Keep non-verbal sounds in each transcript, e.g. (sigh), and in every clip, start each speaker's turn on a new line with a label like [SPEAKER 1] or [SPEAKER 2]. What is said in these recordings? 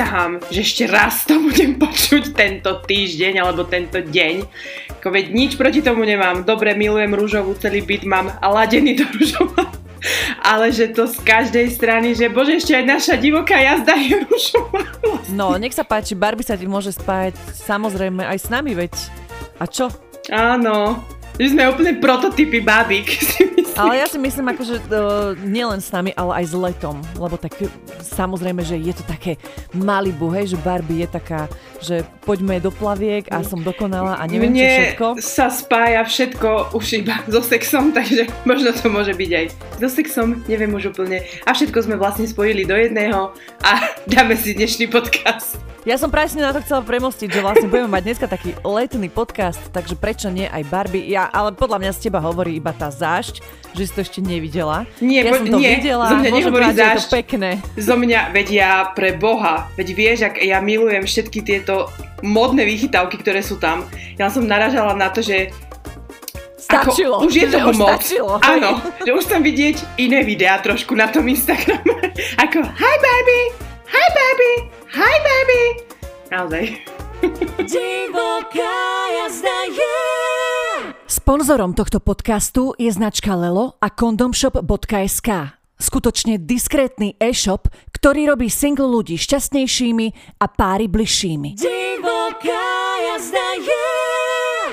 [SPEAKER 1] Prisahám, že ešte raz to budem počuť tento týždeň alebo tento deň. Ako veď nič proti tomu nemám. Dobre, milujem rúžovú, celý byt mám a ladený do rúžova. Ale že to z každej strany, že bože, ešte aj naša divoká jazda je rúžová.
[SPEAKER 2] No, nech sa páči, Barbie sa ti môže spájať samozrejme aj s nami, veď. A čo?
[SPEAKER 1] Áno, že sme úplne prototypy babík.
[SPEAKER 2] Ale ja si myslím, akože uh, nielen s nami, ale aj s letom, lebo tak samozrejme, že je to také Malibu, hej, že Barbie je taká, že poďme do plaviek a som dokonala a neviem
[SPEAKER 1] Mne
[SPEAKER 2] čo všetko.
[SPEAKER 1] sa spája všetko už iba so sexom, (laughs) takže možno to môže byť aj so sexom, neviem už úplne. A všetko sme vlastne spojili do jedného a (laughs) dáme si dnešný podcast.
[SPEAKER 2] Ja som presne na to chcela premostiť, že vlastne budeme mať dneska taký letný podcast, takže prečo nie aj Barbie? Ja, ale podľa mňa z teba hovorí iba tá zášť, že si to ešte nevidela.
[SPEAKER 1] Nie,
[SPEAKER 2] ja
[SPEAKER 1] po-
[SPEAKER 2] som to
[SPEAKER 1] nie,
[SPEAKER 2] videla,
[SPEAKER 1] zo mňa nehovorí
[SPEAKER 2] že je to
[SPEAKER 1] zášť.
[SPEAKER 2] pekné.
[SPEAKER 1] Zo mňa, veď ja pre Boha, veď vieš, ak ja milujem všetky tieto modné vychytávky, ktoré sú tam. Ja som naražala na to, že
[SPEAKER 2] Stačilo.
[SPEAKER 1] Ako, už je (laughs) toho moc.
[SPEAKER 2] Stačilo.
[SPEAKER 1] Áno, že už tam vidieť iné videá trošku na tom Instagrame. (laughs) Ako, hi baby, hi baby, hi baby. Naozaj.
[SPEAKER 2] Divoká jazda je. Sponzorom tohto podcastu je značka Lelo a condomshop.sk. Skutočne diskrétny e-shop, ktorý robí single ľudí šťastnejšími a páry bližšími. Divoká jazda je.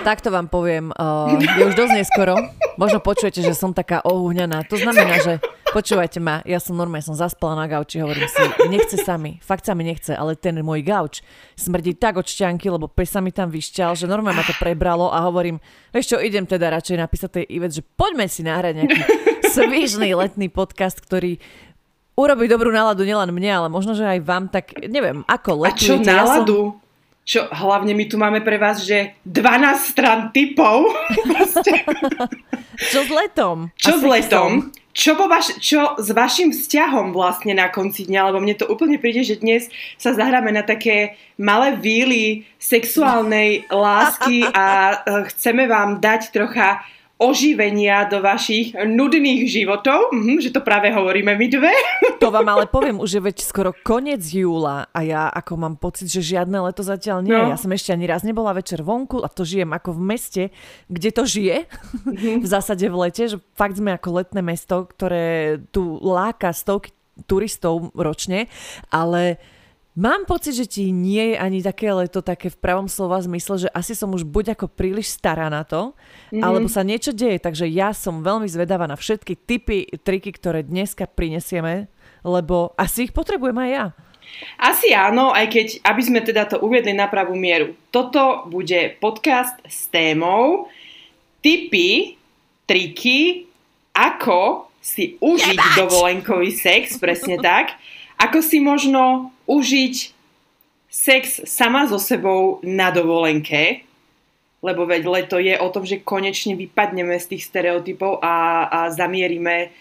[SPEAKER 2] Takto vám poviem, uh, je už dosť neskoro. Možno počujete, že som taká ohúňaná. To znamená, že počúvajte ma, ja som normálne som zaspala na gauči, hovorím si, nechce sa mi, fakt sa mi nechce, ale ten môj gauč smrdí tak od šťanky, lebo pes sa mi tam vyšťal, že normálne ma to prebralo a hovorím, vieš čo, idem teda radšej napísať tej Ivet, že poďme si nahrať nejaký svížný letný podcast, ktorý urobí dobrú náladu nielen mne, ale možno, že aj vám, tak neviem, ako
[SPEAKER 1] A čo
[SPEAKER 2] letujete. Ja som-
[SPEAKER 1] náladu? Čo, hlavne my tu máme pre vás, že 12 stran typov. (laughs)
[SPEAKER 2] Čo s letom?
[SPEAKER 1] Čo s letom? Čo, vo vaš, čo s vašim vzťahom vlastne na konci dňa? Lebo mne to úplne príde, že dnes sa zahráme na také malé víly sexuálnej lásky (laughs) a eh, chceme vám dať trocha oživenia do vašich nudných životov. Mhm, že to práve hovoríme my dve. (laughs)
[SPEAKER 2] To vám ale poviem, už je veď skoro koniec júla a ja ako mám pocit, že žiadne leto zatiaľ nie.
[SPEAKER 1] No.
[SPEAKER 2] Ja som ešte ani raz nebola večer vonku a to žijem ako v meste, kde to žije. (laughs) v zásade v lete, že fakt sme ako letné mesto, ktoré tu láka stovky turistov ročne, ale Mám pocit, že ti nie je ani také leto také v pravom slova zmysle, že asi som už buď ako príliš stará na to, mm-hmm. alebo sa niečo deje. Takže ja som veľmi zvedavá na všetky typy, triky, ktoré dneska prinesieme, lebo asi ich potrebujem aj ja.
[SPEAKER 1] Asi áno, aj keď, aby sme teda to uviedli na pravú mieru. Toto bude podcast s témou tipy, triky, ako si užiť dovolenkový sex, presne tak. Ako si možno užiť sex sama so sebou na dovolenke, lebo veď leto je o tom, že konečne vypadneme z tých stereotypov a, a zamierime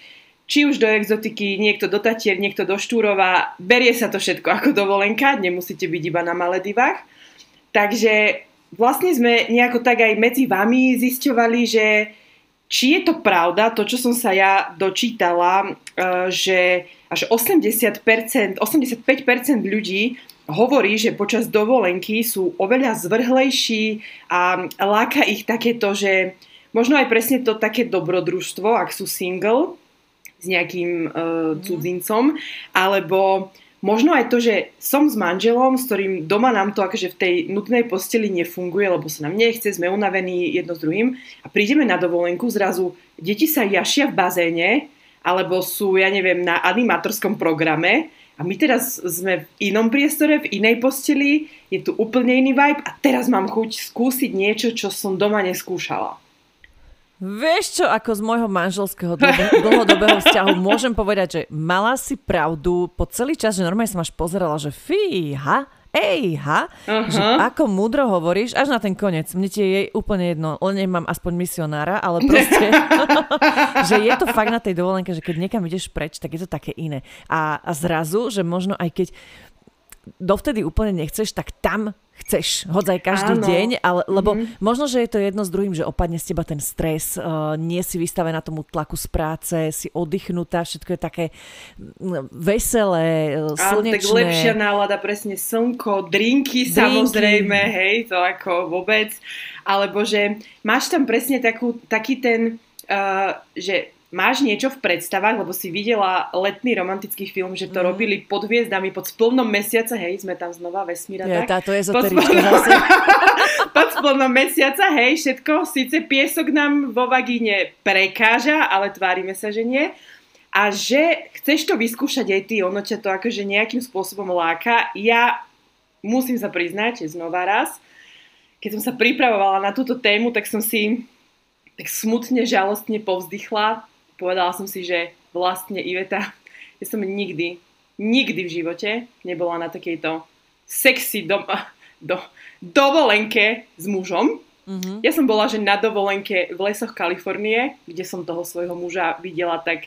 [SPEAKER 1] či už do exotiky, niekto do Tatier, niekto do Štúrova. Berie sa to všetko ako dovolenka, nemusíte byť iba na Maledivách. Takže vlastne sme nejako tak aj medzi vami zisťovali, že či je to pravda, to, čo som sa ja dočítala, že až 80%, 85% ľudí hovorí, že počas dovolenky sú oveľa zvrhlejší a láka ich takéto, že možno aj presne to také dobrodružstvo, ak sú single s nejakým uh, cudzincom, alebo možno aj to, že som s manželom, s ktorým doma nám to akože v tej nutnej posteli nefunguje, lebo sa nám nechce, sme unavení jedno s druhým a prídeme na dovolenku, zrazu deti sa jašia v bazéne, alebo sú, ja neviem, na animátorskom programe a my teraz sme v inom priestore, v inej posteli, je tu úplne iný vibe a teraz mám chuť skúsiť niečo, čo som doma neskúšala.
[SPEAKER 2] Vieš čo, ako z môjho manželského dlho- (laughs) dlhodobého vzťahu môžem povedať, že mala si pravdu po celý čas, že normálne som až pozerala, že fíha, ej, ha,
[SPEAKER 1] Aha.
[SPEAKER 2] že ako múdro hovoríš, až na ten koniec. Mne ti je úplne jedno, len nemám aspoň misionára, ale proste, (laughs) (laughs) že je to fakt na tej dovolenke, že keď niekam ideš preč, tak je to také iné. A, a zrazu, že možno aj keď dovtedy úplne nechceš, tak tam chceš hodzaj každý Áno. deň, ale, lebo mm-hmm. možno, že je to jedno s druhým, že opadne z teba ten stres, uh, nie si vystavená tomu tlaku z práce, si oddychnutá, všetko je také mm, veselé, slnečné.
[SPEAKER 1] Áno, tak lepšia nálada, presne slnko, drinky, drinky samozrejme, hej, to ako vôbec, alebo že máš tam presne takú, taký ten, uh, že máš niečo v predstavách, lebo si videla letný romantický film, že to mm. robili pod hviezdami, pod splnom mesiaca, hej, sme tam znova vesmíra,
[SPEAKER 2] ja,
[SPEAKER 1] tak?
[SPEAKER 2] Táto je splnom... zase. (laughs)
[SPEAKER 1] pod splnom mesiaca, hej, všetko, síce piesok nám vo vagíne prekáža, ale tvárime sa, že nie. A že chceš to vyskúšať aj ty, ono ťa to akože nejakým spôsobom láka. Ja musím sa priznať, znova raz, keď som sa pripravovala na túto tému, tak som si tak smutne, žalostne povzdychla povedala som si, že vlastne Iveta, (laughs) ja som nikdy, nikdy v živote nebola na takejto sexy do, (laughs) do, dovolenke s mužom. Mm-hmm. Ja som bola, že na dovolenke v lesoch Kalifornie, kde som toho svojho muža videla tak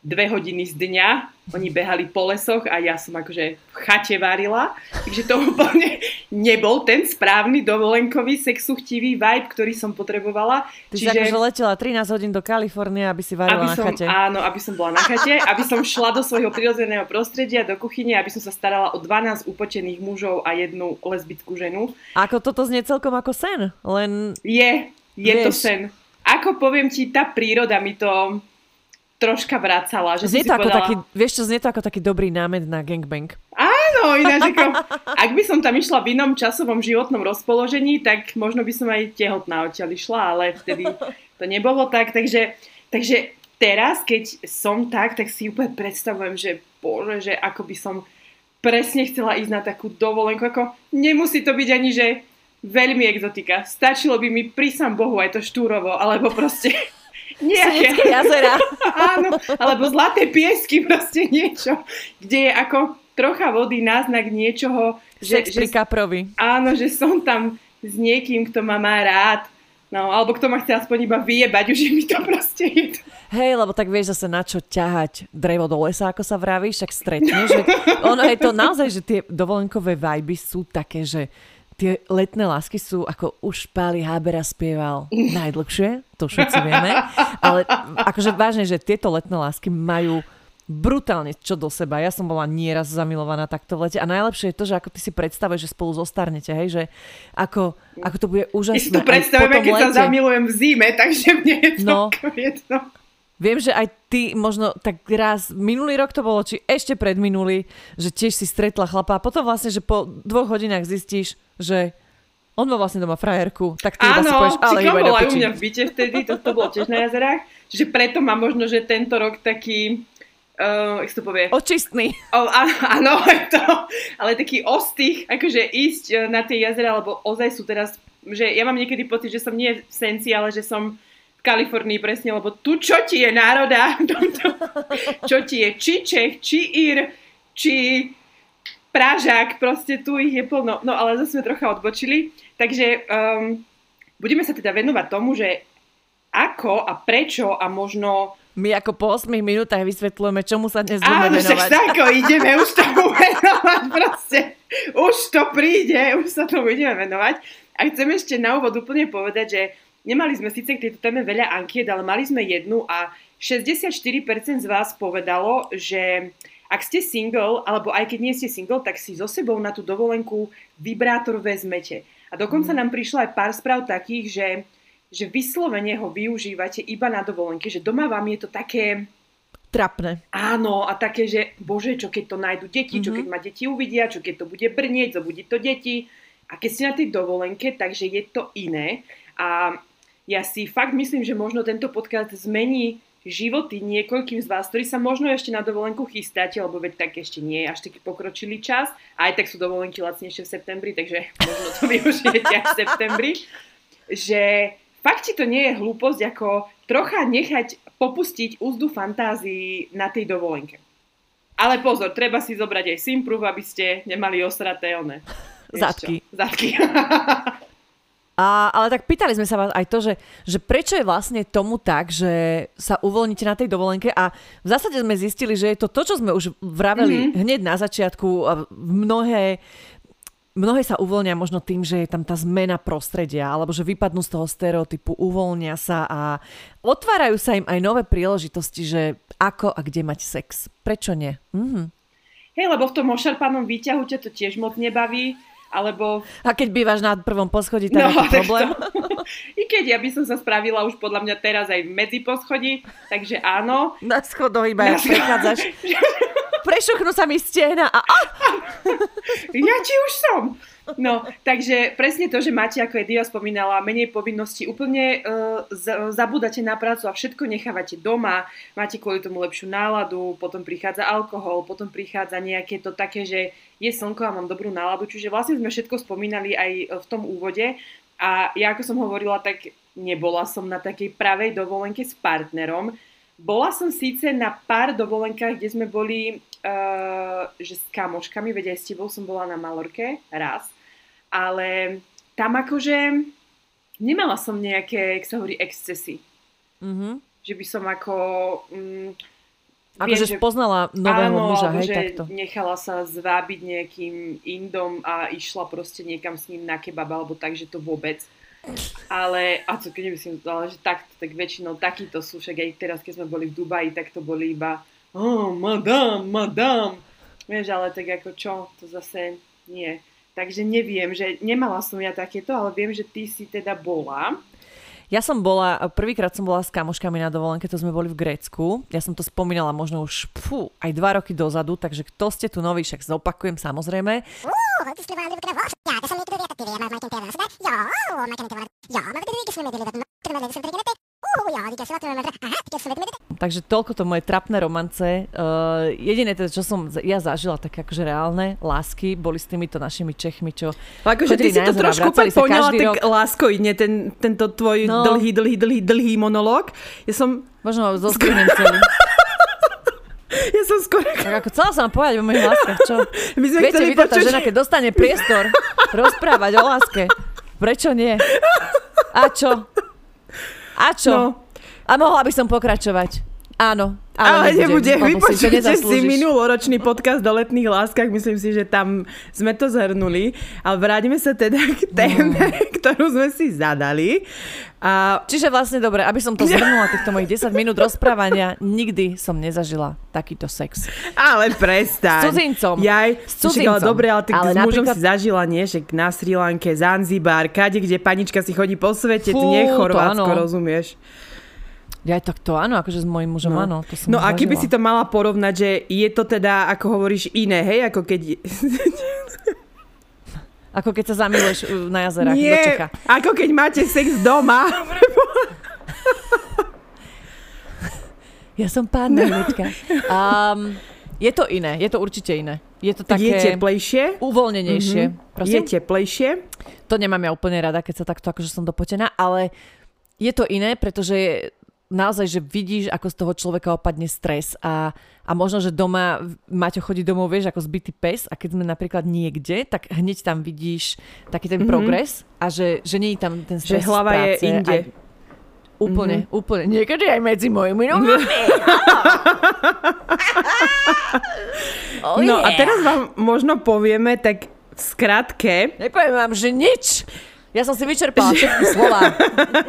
[SPEAKER 1] dve hodiny z dňa. Oni behali po lesoch a ja som akože v chate varila. Takže to úplne nebol ten správny dovolenkový sexuchtivý vibe, ktorý som potrebovala.
[SPEAKER 2] Ty Čiže... si akože letela 13 hodín do Kalifornie, aby si varila
[SPEAKER 1] aby som,
[SPEAKER 2] na chate.
[SPEAKER 1] Áno, aby som bola na chate, aby som šla do svojho prirodzeného prostredia, do kuchyne, aby som sa starala o 12 upočených mužov a jednu lesbickú ženu.
[SPEAKER 2] Ako toto znie celkom ako sen, len...
[SPEAKER 1] Je, je Vieš. to sen. Ako poviem ti, tá príroda mi to troška vracala. Že
[SPEAKER 2] znie to
[SPEAKER 1] ako
[SPEAKER 2] povedala... taký, vieš čo, znie to ako taký dobrý námed na gangbang.
[SPEAKER 1] Áno, ináč ako, (laughs) ak by som tam išla v inom časovom životnom rozpoložení, tak možno by som aj tehotná odtiaľ išla, ale vtedy to nebolo tak. Takže, takže teraz, keď som tak, tak si úplne predstavujem, že bože, že ako by som presne chcela ísť na takú dovolenku. Ako nemusí to byť ani, že veľmi exotika. Stačilo by mi prísam Bohu aj to štúrovo, alebo proste
[SPEAKER 2] Nejaké jazera. (laughs)
[SPEAKER 1] Áno, alebo zlaté piesky, proste niečo, kde je ako trocha vody, náznak niečoho.
[SPEAKER 2] Že, že, kaprovi.
[SPEAKER 1] Áno, že som tam s niekým, kto ma má rád. No, alebo kto ma chce aspoň iba vyjebať, už je mi to proste jedno.
[SPEAKER 2] Hej, lebo tak vieš zase na čo ťahať drevo do lesa, ako sa vravíš, však stretneš. Ono je to naozaj, že tie dovolenkové vajby sú také, že tie letné lásky sú, ako už Páli Hábera spieval, (laughs) najdlhšie, to všetci vieme, ale akože vážne, že tieto letné lásky majú brutálne čo do seba. Ja som bola nieraz zamilovaná takto v lete a najlepšie je to, že ako ty si predstavuješ, že spolu zostarnete, hej, že ako, ako to bude úžasné. Ja si
[SPEAKER 1] to predstavujeme, keď lete. sa zamilujem v zime, takže mne je to no, jedno.
[SPEAKER 2] Viem, že aj ty možno tak raz, minulý rok to bolo, či ešte predminulý, že tiež si stretla chlapa a potom vlastne, že po dvoch hodinách zistíš, že on má vlastne doma frajerku, tak ty Áno, si povieš, ale
[SPEAKER 1] Áno, bola u mňa v byte vtedy, to, to bolo tiež na jazerách, čiže preto má možno, že tento rok taký, uh, jak to povie?
[SPEAKER 2] Očistný.
[SPEAKER 1] O, áno, (laughs) to, ale taký ostých, akože ísť eh, na tie jazera, lebo ozaj sú teraz, že ja mám niekedy pocit, že som nie v senci, ale že som Kalifornii presne, lebo tu čo ti je národa, (laughs) čo ti je či Čech, či Ír, či Pražák, proste tu ich je plno. No ale zase sme trocha odbočili. Takže um, budeme sa teda venovať tomu, že ako a prečo a možno
[SPEAKER 2] my ako po 8 minútach vysvetľujeme, čomu sa dnes budeme Áno, venovať.
[SPEAKER 1] Áno, ako ideme už tomu (laughs) venovať, proste. Už to príde, už sa tomu ideme venovať. A chcem ešte na úvod úplne povedať, že Nemali sme síce k tejto téme veľa ankiet, ale mali sme jednu a 64% z vás povedalo, že ak ste single, alebo aj keď nie ste single, tak si so sebou na tú dovolenku vibrátor vezmete. A dokonca mm. nám prišlo aj pár správ takých, že, že vyslovene ho využívate iba na dovolenke, že doma vám je to také...
[SPEAKER 2] Trapné.
[SPEAKER 1] Áno, a také, že bože, čo keď to nájdu deti, mm-hmm. čo keď ma deti uvidia, čo keď to bude brnieť, zobudí to deti. A keď ste na tej dovolenke, takže je to iné. A ja si fakt myslím, že možno tento podcast zmení životy niekoľkým z vás, ktorí sa možno ešte na dovolenku chystáte, lebo veď tak ešte nie je až taký pokročilý čas. A aj tak sú dovolenky lacnejšie v septembri, takže (laughs) možno to využijete aj v septembri. Že fakt ti to nie je hlúposť, ako trocha nechať popustiť úzdu fantázii na tej dovolenke. Ale pozor, treba si zobrať aj simproof, aby ste nemali osraté one.
[SPEAKER 2] Zadky.
[SPEAKER 1] Zadky. (laughs)
[SPEAKER 2] A, ale tak pýtali sme sa vás aj to, že, že prečo je vlastne tomu tak, že sa uvoľníte na tej dovolenke a v zásade sme zistili, že je to to, čo sme už vraveli mm-hmm. hneď na začiatku. Mnohé mnohé sa uvoľnia možno tým, že je tam tá zmena prostredia, alebo že vypadnú z toho stereotypu, uvoľnia sa a otvárajú sa im aj nové príležitosti, že ako a kde mať sex. Prečo nie? Mhm.
[SPEAKER 1] Hej, lebo v tom ošarpanom výťahu ťa to tiež moc nebaví, alebo...
[SPEAKER 2] A keď bývaš na prvom poschodí, tak no, je problém. To... (laughs)
[SPEAKER 1] I keď ja by som sa spravila už podľa mňa teraz aj medzi poschodí, takže áno.
[SPEAKER 2] Na schodoch iba ja prechádzaš. Prešuchnú sa mi stehna a... (laughs) (laughs)
[SPEAKER 1] ja ti už som. No, takže presne to, že máte, ako je spomínala, menej povinností, úplne uh, z- zabúdate na prácu a všetko nechávate doma, máte kvôli tomu lepšiu náladu, potom prichádza alkohol, potom prichádza nejaké to také, že je slnko a mám dobrú náladu, čiže vlastne sme všetko spomínali aj v tom úvode. A ja ako som hovorila, tak nebola som na takej pravej dovolenke s partnerom, bola som síce na pár dovolenkách, kde sme boli uh, že s kamoškami, veď aj s tebou som bola na Malorke raz, ale tam akože nemala som nejaké, jak sa hovorí, excesy. Mm-hmm. Že by som ako... Um,
[SPEAKER 2] Akože spoznala nového áno, muža, hej,
[SPEAKER 1] že
[SPEAKER 2] takto.
[SPEAKER 1] nechala sa zvábiť nejakým Indom a išla proste niekam s ním na kebab, alebo tak, že to vôbec. Ale, a to keď nemyslím, ale že takto, tak väčšinou takýto sú, však aj teraz, keď sme boli v Dubaji, tak to boli iba oh, madame, madame. Vieš, ale tak ako čo, to zase nie. Takže neviem, že nemala som ja takéto, ale viem, že ty si teda bola.
[SPEAKER 2] Ja som bola, prvýkrát som bola s kamoškami na dovolenke, to sme boli v Grécku. Ja som to spomínala možno už fú, aj dva roky dozadu, takže kto ste tu noví, však zopakujem samozrejme. Takže toľko to moje trapné romance. Uh, jediné teda, čo som ja zažila, tak akože reálne lásky, boli s týmito našimi Čechmi, čo
[SPEAKER 1] Akože ty si to trošku poňala tak láskoidne, ten, tento tvoj no. dlhý, dlhý, dlhý, dlhý monológ. Ja som...
[SPEAKER 2] Možno (laughs) zoskúrim celý.
[SPEAKER 1] Ja som skoro...
[SPEAKER 2] Tak ako chcela som povedať o mojich láskach, čo?
[SPEAKER 1] My sme
[SPEAKER 2] Viete, vy počuť... tá žena, keď dostane priestor rozprávať o láske, prečo nie? A čo? A čo? No. A mohla by som pokračovať. Áno, ale,
[SPEAKER 1] ale nebude. Vypočujte si, si minuloročný podcast o letných láskach. Myslím si, že tam sme to zhrnuli. Ale vrátime sa teda k téme, no. (laughs) ktorú sme si zadali.
[SPEAKER 2] A... Čiže vlastne dobre, aby som to (laughs) zhrnula, týchto mojich 10 minút rozprávania, nikdy som nezažila takýto sex.
[SPEAKER 1] Ale prestaň.
[SPEAKER 2] S cudzincom.
[SPEAKER 1] Jaj,
[SPEAKER 2] s cudzincom.
[SPEAKER 1] Ale dobre, ale tak ale s mužom napríklad... si zažila, nie? Že na Sri Lanke, Zanzibar, kade, kde panička si chodí po svete, Fú, nie Chorvátsko, rozumieš?
[SPEAKER 2] Ja tak to áno, akože s mojím mužom no. áno. To som
[SPEAKER 1] no a keby si to mala porovnať, že je to teda, ako hovoríš, iné, hej, ako keď... (laughs)
[SPEAKER 2] ako keď sa zamiluješ uh, na jazerách
[SPEAKER 1] Nie,
[SPEAKER 2] do Čecha.
[SPEAKER 1] ako keď máte sex doma. (laughs)
[SPEAKER 2] ja som pán um, Je to iné, je to určite iné. Je to také...
[SPEAKER 1] Je teplejšie.
[SPEAKER 2] Uvoľnenejšie.
[SPEAKER 1] Mm-hmm. Je teplejšie.
[SPEAKER 2] To nemám ja úplne rada, keď sa takto akože som dopotená, ale je to iné, pretože naozaj, že vidíš, ako z toho človeka opadne stres a, a možno, že doma Maťo chodí domov, vieš, ako zbytý pes a keď sme napríklad niekde, tak hneď tam vidíš taký ten mm-hmm. progres a že, že nie je tam ten stres
[SPEAKER 1] Že hlava je inde. Aj,
[SPEAKER 2] úplne, mm-hmm. úplne. Niekedy aj medzi mojimi (laughs) nohami.
[SPEAKER 1] oh, no yeah. a teraz vám možno povieme tak v skratke.
[SPEAKER 2] Nepoviem vám, že nič. Ja som si vyčerpala všetky slova.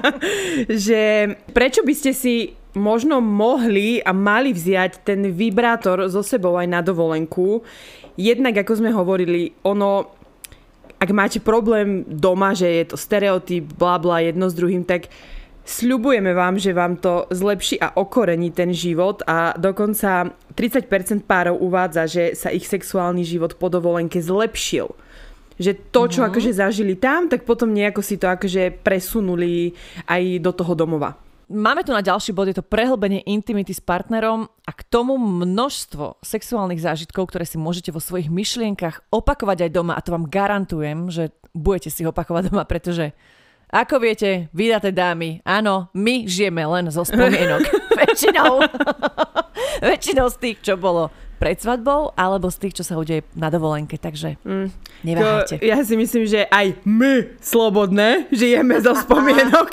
[SPEAKER 2] (laughs)
[SPEAKER 1] že prečo by ste si možno mohli a mali vziať ten vibrátor so sebou aj na dovolenku. Jednak, ako sme hovorili, ono, ak máte problém doma, že je to stereotyp, bla bla, jedno s druhým, tak sľubujeme vám, že vám to zlepší a okorení ten život a dokonca 30% párov uvádza, že sa ich sexuálny život po dovolenke zlepšil že to, čo uh-huh. akože zažili tam, tak potom nejako si to akože presunuli aj do toho domova.
[SPEAKER 2] Máme tu na ďalší bod, je to prehlbenie intimity s partnerom a k tomu množstvo sexuálnych zážitkov, ktoré si môžete vo svojich myšlienkach opakovať aj doma a to vám garantujem, že budete si opakovať doma, pretože ako viete, vydaté dámy, áno, my žijeme len zo spomienok. (laughs) väčšinou. (laughs) väčšinou z tých, čo bolo pred svadbou, alebo z tých, čo sa udeje na dovolenke, takže mm. neváhajte.
[SPEAKER 1] To, ja si myslím, že aj my, slobodné, žijeme zo spomienok.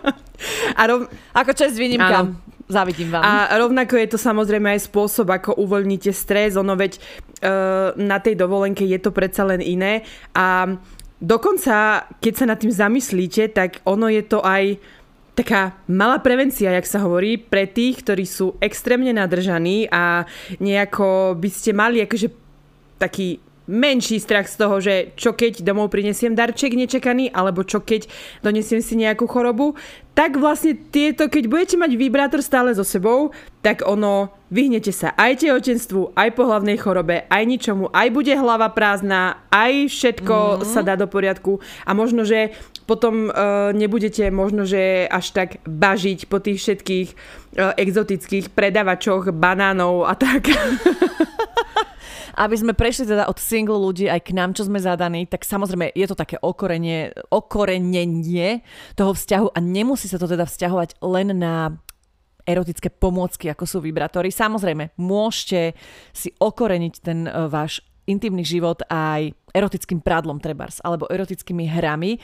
[SPEAKER 1] (laughs)
[SPEAKER 2] A rov... Ako čas výnimkám. Závidím vám.
[SPEAKER 1] A rovnako je to samozrejme aj spôsob, ako uvoľníte stres, ono veď uh, na tej dovolenke je to predsa len iné a dokonca, keď sa nad tým zamyslíte, tak ono je to aj taká malá prevencia, jak sa hovorí, pre tých, ktorí sú extrémne nadržaní a nejako by ste mali akože taký menší strach z toho, že čo keď domov prinesiem darček nečakaný, alebo čo keď donesiem si nejakú chorobu, tak vlastne tieto, keď budete mať vibrátor stále so sebou, tak ono, vyhnete sa aj tehotenstvu, aj po hlavnej chorobe, aj ničomu, aj bude hlava prázdna, aj všetko mm-hmm. sa dá do poriadku a možno, že potom uh, nebudete možno, že až tak bažiť po tých všetkých uh, exotických predavačoch banánov a tak. (laughs)
[SPEAKER 2] aby sme prešli teda od single ľudí aj k nám, čo sme zadaní, tak samozrejme je to také okorenie, okorenenie toho vzťahu a nemusí sa to teda vzťahovať len na erotické pomôcky, ako sú vibrátory. Samozrejme, môžete si okoreniť ten uh, váš intimný život aj erotickým prádlom trebars, alebo erotickými hrami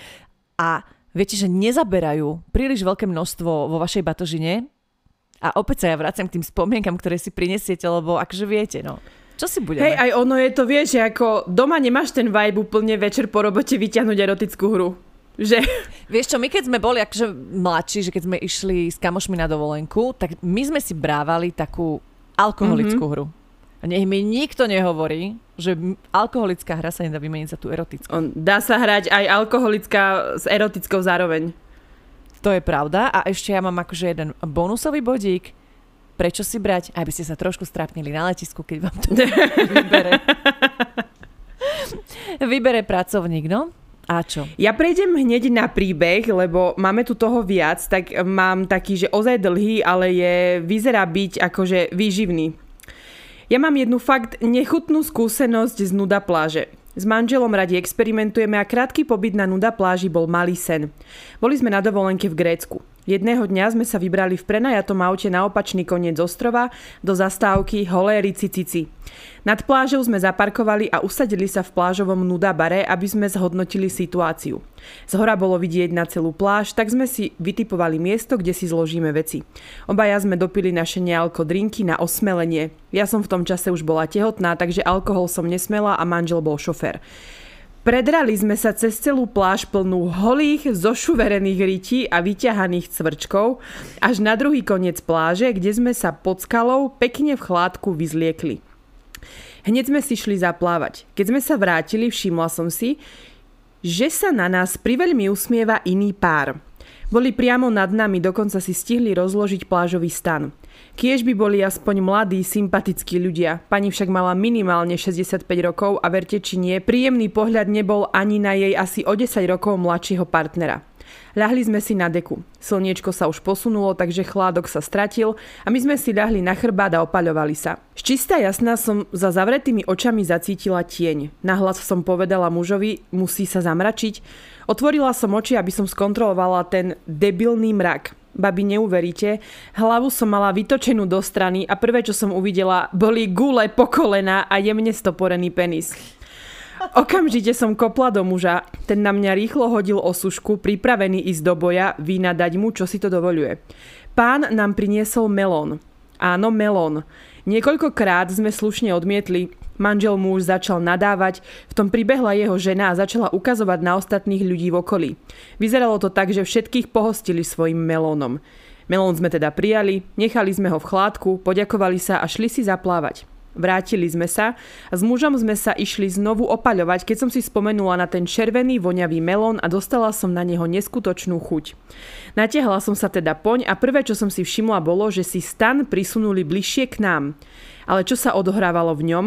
[SPEAKER 2] a viete, že nezaberajú príliš veľké množstvo vo vašej batožine a opäť sa ja vraciam k tým spomienkam, ktoré si prinesiete, lebo akože viete, no. Čo si budeme?
[SPEAKER 1] Hej, aj ono je to, vieš, že ako doma nemáš ten vibe úplne večer po robote vyťahnuť erotickú hru. Že... (laughs)
[SPEAKER 2] Vieš čo, my keď sme boli akože mladší, že keď sme išli s kamošmi na dovolenku, tak my sme si brávali takú alkoholickú mm-hmm. hru. A nech mi nikto nehovorí, že alkoholická hra sa nedá vymeniť za tú erotickú.
[SPEAKER 1] On, dá sa hrať aj alkoholická s erotickou zároveň.
[SPEAKER 2] To je pravda. A ešte ja mám akože jeden bonusový bodík prečo si brať, aby ste sa trošku strápnili na letisku, keď vám to (laughs) vybere. vybere pracovník, no? A čo?
[SPEAKER 1] Ja prejdem hneď na príbeh, lebo máme tu toho viac, tak mám taký, že ozaj dlhý, ale je, vyzerá byť akože výživný. Ja mám jednu fakt nechutnú skúsenosť z nuda pláže. S manželom radi experimentujeme a krátky pobyt na nuda pláži bol malý sen. Boli sme na dovolenke v Grécku. Jedného dňa sme sa vybrali v prenajatom aute na opačný koniec ostrova do zastávky Holé Cici. Nad plážou sme zaparkovali a usadili sa v plážovom nuda bare, aby sme zhodnotili situáciu. Z hora bolo vidieť na celú pláž, tak sme si vytipovali miesto, kde si zložíme veci. Obaja sme dopili naše nealko drinky na osmelenie. Ja som v tom čase už bola tehotná, takže alkohol som nesmela a manžel bol šofér. Predrali sme sa cez celú pláž plnú holých, zošuverených rytí a vyťahaných cvrčkov až na druhý koniec pláže, kde sme sa pod skalou pekne v chládku vyzliekli. Hneď sme si šli zaplávať. Keď sme sa vrátili, všimla som si, že sa na nás priveľmi usmieva iný pár. Boli priamo nad nami, dokonca si stihli rozložiť plážový stan. Kiež by boli aspoň mladí, sympatickí ľudia. Pani však mala minimálne 65 rokov a verte či nie, príjemný pohľad nebol ani na jej asi o 10 rokov mladšieho partnera. Ľahli sme si na deku. Slniečko sa už posunulo, takže chládok sa stratil a my sme si ľahli na chrbát a opaľovali sa. Ščistá jasná som za zavretými očami zacítila tieň. Nahlas som povedala mužovi, musí sa zamračiť. Otvorila som oči, aby som skontrolovala ten debilný mrak. Babi, neuveríte, hlavu som mala vytočenú do strany a prvé, čo som uvidela, boli gule po kolena a jemne stoporený penis. Okamžite som kopla do muža, ten na mňa rýchlo hodil osušku, pripravený ísť do boja, vynadať mu, čo si to dovoluje. Pán nám priniesol melón. Áno, melón. Niekoľkokrát sme slušne odmietli, Manžel muž začal nadávať, v tom pribehla jeho žena a začala ukazovať na ostatných ľudí v okolí. Vyzeralo to tak, že všetkých pohostili svojim melónom. Melón sme teda prijali, nechali sme ho v chládku, poďakovali sa a šli si zaplávať. Vrátili sme sa a s mužom sme sa išli znovu opaľovať, keď som si spomenula na ten červený voňavý melón a dostala som na neho neskutočnú chuť. Natiahla som sa teda poň a prvé, čo som si všimla, bolo, že si stan prisunuli bližšie k nám. Ale čo sa odohrávalo v ňom?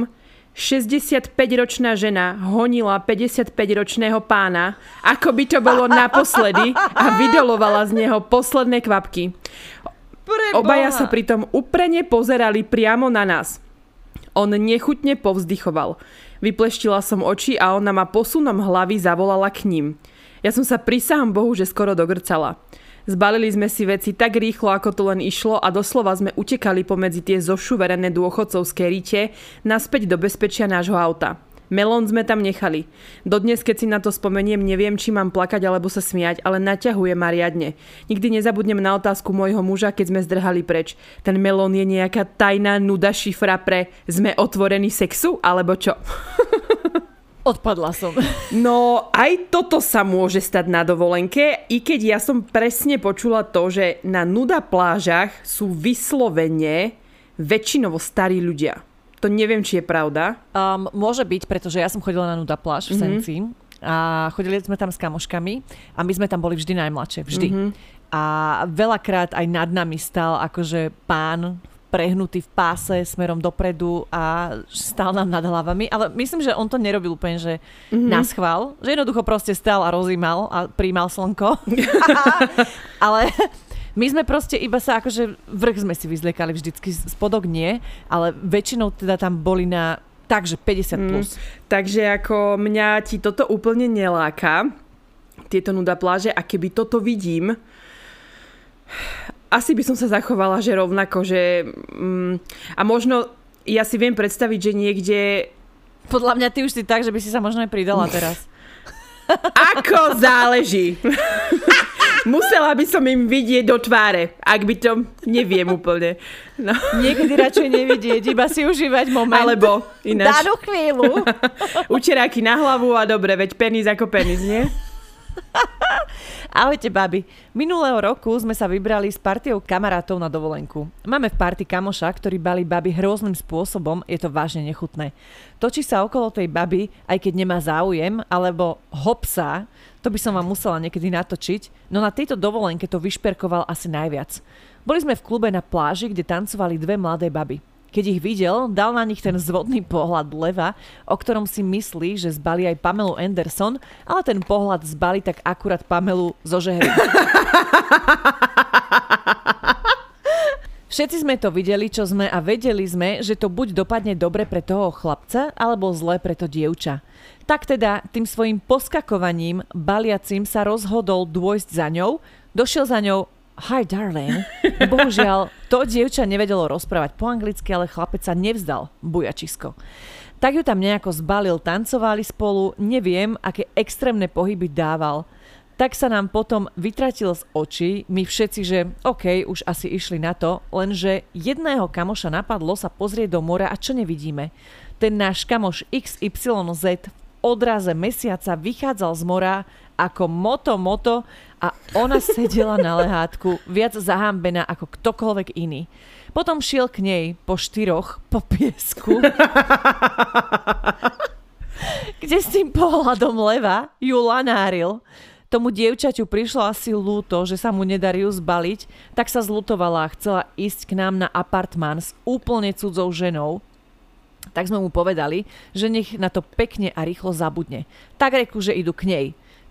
[SPEAKER 1] 65-ročná žena honila 55-ročného pána, ako by to bolo naposledy a vydolovala z neho posledné kvapky. Preboha. Obaja sa pritom uprene pozerali priamo na nás. On nechutne povzdychoval. Vypleštila som oči a ona ma posunom hlavy zavolala k ním. Ja som sa prisahám Bohu, že skoro dogrcala. Zbalili sme si veci tak rýchlo, ako to len išlo a doslova sme utekali pomedzi tie zošuverené dôchodcovské rite naspäť do bezpečia nášho auta. Melón sme tam nechali. Dodnes, keď si na to spomeniem, neviem, či mám plakať alebo sa smiať, ale naťahuje ma riadne. Nikdy nezabudnem na otázku môjho muža, keď sme zdrhali preč. Ten melón je nejaká tajná nuda šifra pre sme otvorení sexu, alebo čo? (laughs)
[SPEAKER 2] Odpadla som. (laughs)
[SPEAKER 1] No, aj toto sa môže stať na dovolenke, i keď ja som presne počula to, že na nuda plážach sú vyslovene väčšinovo starí ľudia. To neviem, či je pravda.
[SPEAKER 2] Um, môže byť, pretože ja som chodila na nuda pláž v mm-hmm. Senci a chodili sme tam s kamoškami a my sme tam boli vždy najmladšie, vždy. Mm-hmm. A veľakrát aj nad nami stal akože pán prehnutý v páse smerom dopredu a stál nám nad hlavami. Ale myslím, že on to nerobil úplne, že mm-hmm. na schvál. Že jednoducho proste stál a rozímal a príjmal slnko. (laughs) ale my sme proste iba sa akože vrch sme si vyzliekali vždycky, spodok nie, ale väčšinou teda tam boli na takže 50 mm. plus. Mm,
[SPEAKER 1] takže ako mňa ti toto úplne neláka, tieto nuda pláže a keby toto vidím, asi by som sa zachovala, že rovnako, že mm, a možno ja si viem predstaviť, že niekde
[SPEAKER 2] podľa mňa ty už si tak, že by si sa možno aj pridala (laughs) teraz.
[SPEAKER 1] Ako záleží. (laughs) Musela by som im vidieť do tváre, ak by to neviem úplne.
[SPEAKER 2] No. Niekedy radšej nevidieť, iba si užívať moment.
[SPEAKER 1] Alebo ináč.
[SPEAKER 2] Danú chvíľu. (laughs)
[SPEAKER 1] Učeráky na hlavu a dobre, veď penis ako penis, nie?
[SPEAKER 2] Ahojte, baby. Minulého roku sme sa vybrali s partiou kamarátov na dovolenku. Máme v party kamoša, ktorý bali baby hrôznym spôsobom, je to vážne nechutné. Točí sa okolo tej baby, aj keď nemá záujem, alebo hopsa, to by som vám musela niekedy natočiť, no na tejto dovolenke to vyšperkoval asi najviac. Boli sme v klube na pláži, kde tancovali dve mladé baby. Keď ich videl, dal na nich ten zvodný pohľad leva, o ktorom si myslí, že zbali aj Pamelu Anderson, ale ten pohľad zbali tak akurát Pamelu zo žehry. Všetci sme to videli, čo sme a vedeli sme, že to buď dopadne dobre pre toho chlapca, alebo zle pre to dievča. Tak teda tým svojim poskakovaním baliacím sa rozhodol dôjsť za ňou, došiel za ňou Hi darling. Bohužiaľ, to dievča nevedelo rozprávať po anglicky, ale chlapec sa nevzdal, bujačisko. Tak ju tam nejako zbalil, tancovali spolu, neviem, aké extrémne pohyby dával. Tak sa nám potom vytratil z očí, my všetci, že OK, už asi išli na to, lenže jedného kamoša napadlo sa pozrieť do mora a čo nevidíme? Ten náš kamoš XYZ v odraze mesiaca vychádzal z mora ako moto moto a ona sedela na lehátku viac zahambená ako ktokoľvek iný. Potom šiel k nej po štyroch po piesku, kde s tým pohľadom leva ju lanáril. Tomu dievčaťu prišlo asi lúto, že sa mu nedarí zbaliť, tak sa zlutovala a chcela ísť k nám na apartmán s úplne cudzou ženou, tak sme mu povedali, že nech na to pekne a rýchlo zabudne. Tak reku, že idú k nej.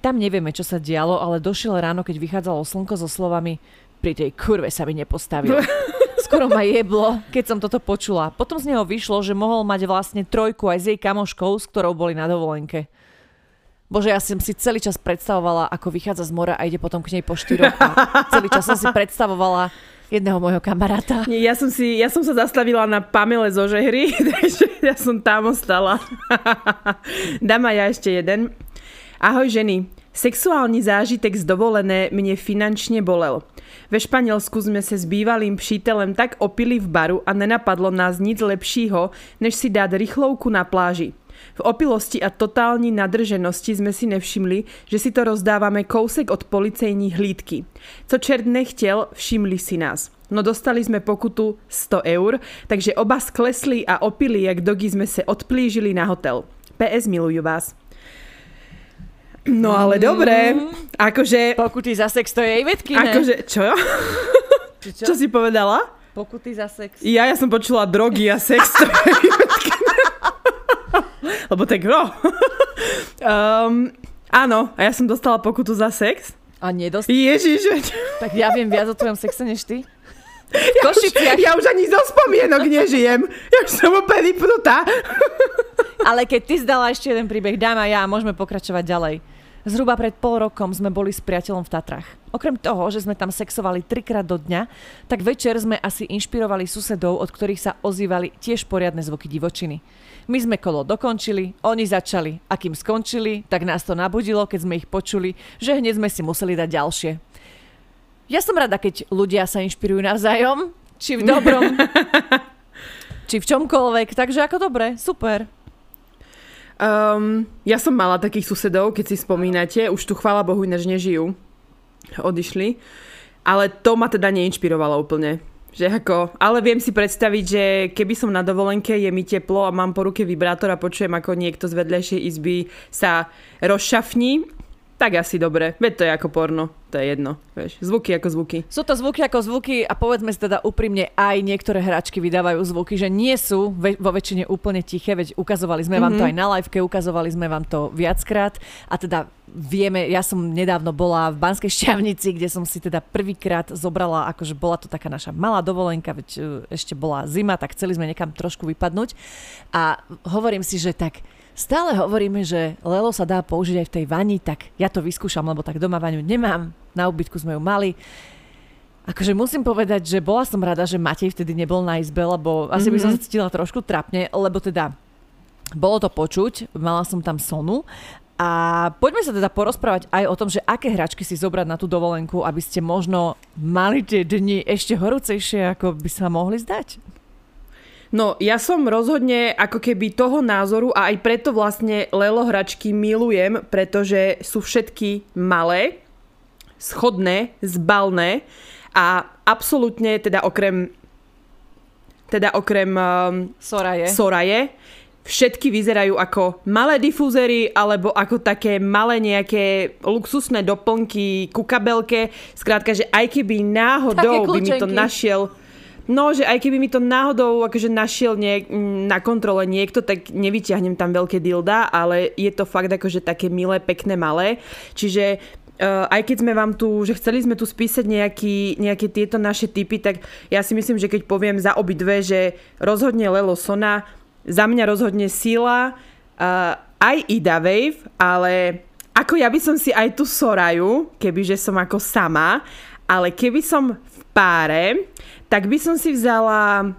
[SPEAKER 2] Tam nevieme, čo sa dialo, ale došiel ráno, keď vychádzalo slnko so slovami pri tej kurve sa mi nepostavil. (laughs) Skoro ma jeblo, keď som toto počula. Potom z neho vyšlo, že mohol mať vlastne trojku aj s jej kamoškou, s ktorou boli na dovolenke. Bože, ja som si celý čas predstavovala, ako vychádza z mora a ide potom k nej po štyroch. Celý čas som si predstavovala jedného môjho kamaráta.
[SPEAKER 1] Nie, ja som, si, ja som sa zastavila na Pamele zo žehry, (laughs) takže ja som tam ostala. (laughs) Dám ja ešte jeden. Ahoj ženy, Sexuálny zážitek z dovolené mne finančne bolel. Ve Španielsku sme sa s bývalým přítelem tak opili v baru a nenapadlo nás nic lepšího, než si dát rychlovku na pláži. V opilosti a totální nadrženosti sme si nevšimli, že si to rozdávame kousek od policejní hlídky. Co čert nechtěl, všimli si nás. No dostali sme pokutu 100 eur, takže oba sklesli a opili jak dogy sme sa odplížili na hotel. PS milujú vás. No ale dobre, mm. akože...
[SPEAKER 2] Pokuty za sex to je vedky,
[SPEAKER 1] ne? Akože, čo? čo? Čo si povedala?
[SPEAKER 2] Pokuty za sex.
[SPEAKER 1] Ja, ja som počula drogy a sex to je Lebo tak no. um, áno, a ja som dostala pokutu za sex.
[SPEAKER 2] A nedostala?
[SPEAKER 1] Ježiš.
[SPEAKER 2] Tak ja viem viac o tvojom sexe než ty.
[SPEAKER 1] Ja už, ja už ani zo spomienok nežijem. Ja už som úplne vypnutá.
[SPEAKER 2] Ale keď ty zdala ešte jeden príbeh, dám a ja, môžeme pokračovať ďalej. Zhruba pred pol rokom sme boli s priateľom v Tatrach. Okrem toho, že sme tam sexovali trikrát do dňa, tak večer sme asi inšpirovali susedov, od ktorých sa ozývali tiež poriadne zvuky divočiny. My sme kolo dokončili, oni začali a kým skončili, tak nás to nabudilo, keď sme ich počuli, že hneď sme si museli dať ďalšie. Ja som rada, keď ľudia sa inšpirujú navzájom, či v dobrom, (laughs) či v čomkoľvek, takže ako dobre, super.
[SPEAKER 1] Um, ja som mala takých susedov, keď si spomínate, už tu chvála Bohu ináč nežijú. Odišli. Ale to ma teda neinšpirovalo úplne. Že ako, ale viem si predstaviť, že keby som na dovolenke, je mi teplo a mám po ruke vibrátor a počujem, ako niekto z vedľajšej izby sa rozšafní, tak asi dobre. Veď to je ako porno. To je jedno. Vieš. Zvuky ako zvuky.
[SPEAKER 2] Sú to zvuky ako zvuky a povedzme si teda úprimne, aj niektoré hračky vydávajú zvuky, že nie sú vo väčšine úplne tiché, veď ukazovali sme mm-hmm. vám to mhm. aj na liveke, ukazovali sme vám to viackrát a teda vieme, ja som nedávno bola v Banskej šťavnici, kde som si teda prvýkrát zobrala, akože bola to taká naša malá dovolenka, veď e, ešte bola zima, tak chceli sme niekam trošku vypadnúť a hovorím si, že tak Stále hovoríme, že Lelo sa dá použiť aj v tej vani, tak ja to vyskúšam, lebo tak doma vaňu nemám. Na ubytku sme ju mali. Akože musím povedať, že bola som rada, že Matej vtedy nebol na izbe, lebo asi mm-hmm. by som mhm. sa cítila trošku trapne, lebo teda bolo to počuť, mala som tam sonu a poďme sa teda porozprávať aj o tom, že aké hračky si zobrať na tú dovolenku, aby ste možno mali tie dni ešte horúcejšie, ako by sa mohli zdať.
[SPEAKER 1] No, ja som rozhodne ako keby toho názoru a aj preto vlastne Lelo hračky milujem, pretože sú všetky malé, schodné, zbalné a absolútne teda okrem teda okrem um,
[SPEAKER 2] Soraje.
[SPEAKER 1] Soraje všetky vyzerajú ako malé difúzery alebo ako také malé nejaké luxusné doplnky ku kabelke. Skrátka, že aj keby náhodou by mi to našiel No, že aj keby mi to náhodou akože našiel niek- na kontrole niekto, tak nevyťahnem tam veľké dilda, ale je to fakt akože také milé, pekné, malé. Čiže aj keď sme vám tu, že chceli sme tu spísať nejaký, nejaké tieto naše typy, tak ja si myslím, že keď poviem za obidve, že rozhodne Lelo Sona, za mňa rozhodne Sila, uh, aj Ida Wave, ale ako ja by som si aj tu Soraju, kebyže som ako sama, ale keby som v páre, tak by som si vzala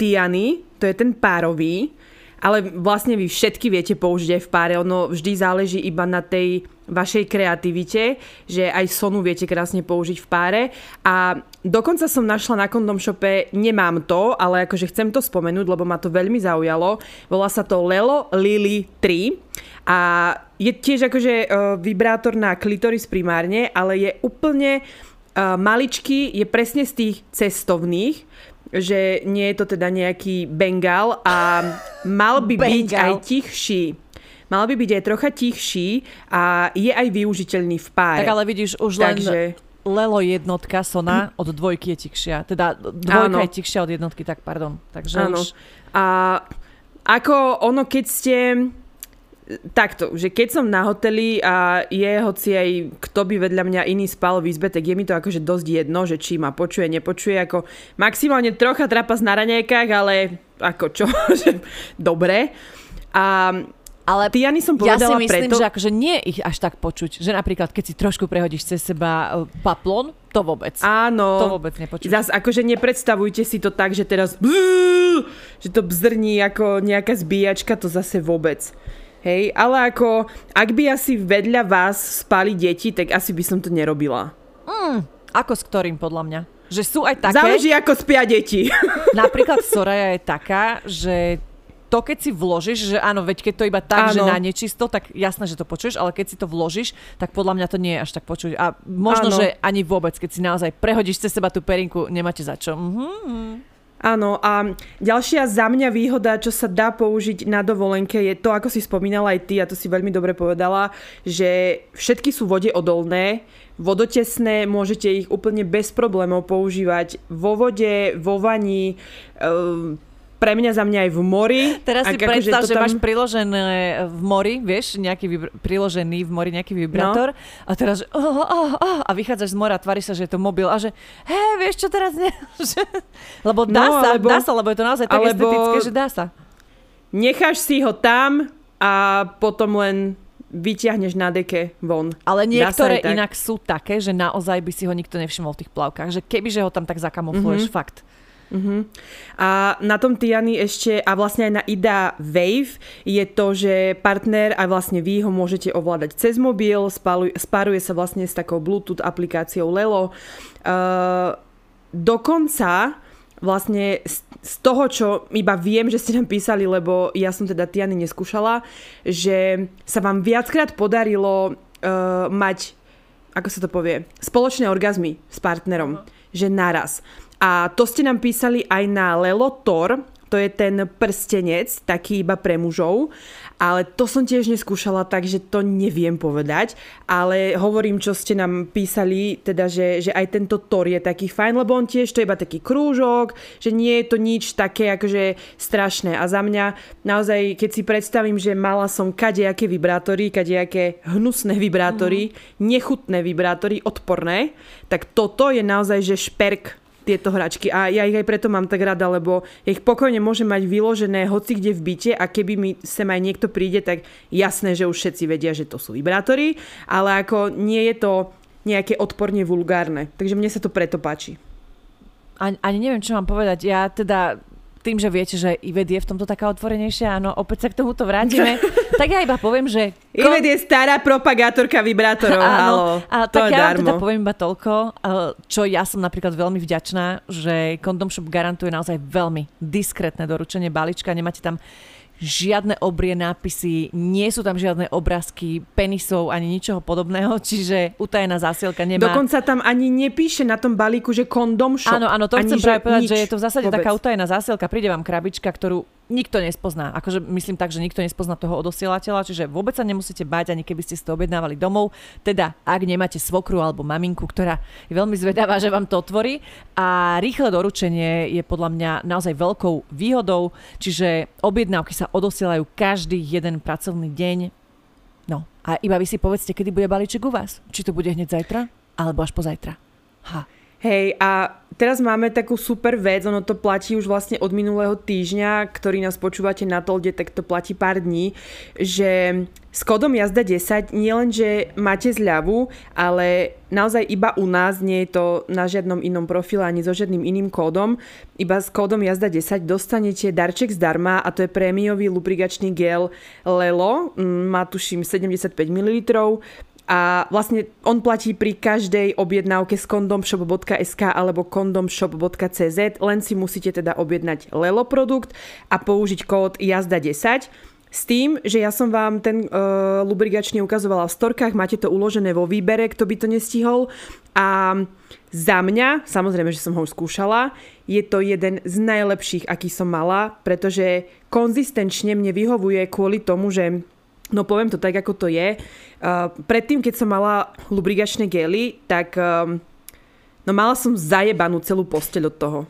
[SPEAKER 1] Tiany, to je ten párový, ale vlastne vy všetky viete použiť aj v páre, ono vždy záleží iba na tej vašej kreativite, že aj sonu viete krásne použiť v páre. A dokonca som našla na kondom shope, nemám to, ale akože chcem to spomenúť, lebo ma to veľmi zaujalo, volá sa to Lelo Lily 3 a je tiež akože uh, vibrátor na klitoris primárne, ale je úplne uh, maličký je presne z tých cestovných, že nie je to teda nejaký bengal a mal by byť aj tichší. Mal by byť aj trocha tichší a je aj využiteľný v páre.
[SPEAKER 2] Tak ale vidíš, už Takže... len Lelo jednotka Sona od dvojky je tichšia. Teda dvojka Áno. je tichšia od jednotky, tak pardon. Takže Áno. už...
[SPEAKER 1] A ako ono, keď ste takto, že keď som na hoteli a je hoci aj kto by vedľa mňa iný spal v izbe, tak je mi to akože dosť jedno, že či ma počuje, nepočuje, ako maximálne trocha trapas na raňajkách, ale ako čo, (laughs) že dobre. A ale Tiany som povedala
[SPEAKER 2] ja si myslím,
[SPEAKER 1] preto...
[SPEAKER 2] že akože nie ich až tak počuť. Že napríklad, keď si trošku prehodíš cez seba e, paplon, to vôbec.
[SPEAKER 1] Áno.
[SPEAKER 2] To vôbec nepočuť.
[SPEAKER 1] Zas akože nepredstavujte si to tak, že teraz (laughs) že to bzdrní ako nejaká zbíjačka, to zase vôbec. Hej, ale ako, ak by asi vedľa vás spali deti, tak asi by som to nerobila.
[SPEAKER 2] Mm, ako s ktorým, podľa mňa? Že sú aj také...
[SPEAKER 1] Záleží, ako spia deti. (laughs)
[SPEAKER 2] Napríklad Soraya je taká, že to keď si vložíš, že áno, veď keď to iba tak, áno. že na nečisto, tak jasné, že to počuješ, ale keď si to vložíš, tak podľa mňa to nie je až tak počuť. A možno, áno. že ani vôbec, keď si naozaj prehodíš cez seba tú perinku, nemáte za čo. Mm-hmm.
[SPEAKER 1] Áno, a ďalšia za mňa výhoda, čo sa dá použiť na dovolenke, je to, ako si spomínala aj ty, a to si veľmi dobre povedala, že všetky sú vode odolné, vodotesné, môžete ich úplne bez problémov používať vo vode, vo vani, e- pre mňa za mňa aj v mori.
[SPEAKER 2] Teraz si akože predstav, že tam... máš priložené v mori, vieš, nejaký vibr- priložený v mori nejaký vibrátor no. a teraz, že oh, oh, oh, a vychádzaš z mora, tvári sa, že je to mobil a že hej, vieš čo teraz nie? (laughs) lebo dá no, sa, alebo, dá sa, lebo je to naozaj tak alebo estetické, že dá sa.
[SPEAKER 1] Necháš si ho tam a potom len vyťahneš na deke von.
[SPEAKER 2] Ale niektoré inak sú také, že naozaj by si ho nikto nevšimol v tých plavkách. Že keby, že ho tam tak zakamufluješ,
[SPEAKER 1] Mhm.
[SPEAKER 2] fakt.
[SPEAKER 1] A na tom Tiany ešte, a vlastne aj na IDA Wave, je to, že partner a vlastne vy ho môžete ovládať cez mobil, spaluj, spáruje sa vlastne s takou Bluetooth aplikáciou Lelo. Uh, dokonca vlastne z, toho, čo iba viem, že ste nám písali, lebo ja som teda Tiany neskúšala, že sa vám viackrát podarilo uh, mať, ako sa to povie, spoločné orgazmy s partnerom, že naraz. A to ste nám písali aj na Lelo Tor, to je ten prstenec, taký iba pre mužov, ale to som tiež neskúšala, takže to neviem povedať, ale hovorím, čo ste nám písali, teda, že, že aj tento Tor je taký fajn, lebo on tiež to je iba taký krúžok, že nie je to nič také akože strašné. A za mňa naozaj, keď si predstavím, že mala som kadejaké vibrátory, kadejaké hnusné vibrátory, nechutné vibrátory, odporné, tak toto je naozaj, že šperk tieto hračky a ja ich aj preto mám tak rada, lebo ja ich pokojne môžem mať vyložené hoci kde v byte a keby mi sem aj niekto príde, tak jasné, že už všetci vedia, že to sú vibrátory, ale ako nie je to nejaké odporne vulgárne. Takže mne sa to preto páči.
[SPEAKER 2] Ani, ani neviem, čo mám povedať. Ja teda tým, že viete, že Ived je v tomto taká otvorenejšia, áno, opäť sa k tomuto vrátime, (laughs) tak ja iba poviem, že...
[SPEAKER 1] Imed je stará propagátorka vibrátorov, halo.
[SPEAKER 2] a
[SPEAKER 1] to
[SPEAKER 2] tak
[SPEAKER 1] je
[SPEAKER 2] ja vám teda poviem iba toľko, eh, čo ja som napríklad veľmi vďačná, že Condom Shop garantuje naozaj veľmi diskrétne doručenie balíčka, nemáte tam žiadne obrie nápisy, nie sú tam žiadne obrázky penisov ani ničoho podobného, (laughs) čiže utajená zásielka nemá.
[SPEAKER 1] Dokonca tam ani nepíše na tom balíku, že kondom shop.
[SPEAKER 2] Áno, áno, to
[SPEAKER 1] ani,
[SPEAKER 2] chcem práve povedať,
[SPEAKER 1] nič
[SPEAKER 2] že je to v zásade
[SPEAKER 1] vôbec.
[SPEAKER 2] taká utajená zásielka, príde vám krabička, ktorú nikto nespozná. Akože myslím tak, že nikto nespozná toho odosielateľa, čiže vôbec sa nemusíte báť, ani keby ste si to objednávali domov. Teda, ak nemáte svokru alebo maminku, ktorá je veľmi zvedavá, že vám to otvorí. A rýchle doručenie je podľa mňa naozaj veľkou výhodou, čiže objednávky sa odosielajú každý jeden pracovný deň. No a iba vy si povedzte, kedy bude balíček u vás. Či to bude hneď zajtra, alebo až pozajtra. Ha.
[SPEAKER 1] Hej, a teraz máme takú super vec, ono to platí už vlastne od minulého týždňa, ktorý nás počúvate na Tolde, tak to platí pár dní, že s kódom jazda 10 nielen, že máte zľavu, ale naozaj iba u nás, nie je to na žiadnom inom profile ani so žiadnym iným kódom, iba s kódom jazda 10 dostanete darček zdarma a to je prémiový lubrigačný gel Lelo, mm, má tuším 75 ml, a vlastne on platí pri každej objednávke z kondomshop.sk alebo kondomshop.cz, len si musíte teda objednať Lelo produkt a použiť kód jazda10 s tým, že ja som vám ten uh, lubrigačný ukazovala v storkách, máte to uložené vo výbere, kto by to nestihol. A za mňa, samozrejme, že som ho už skúšala, je to jeden z najlepších, aký som mala, pretože konzistenčne mne vyhovuje kvôli tomu, že No poviem to tak, ako to je. Uh, predtým, keď som mala lubrigačné gely, tak um, no mala som zajebanú celú posteľ od toho.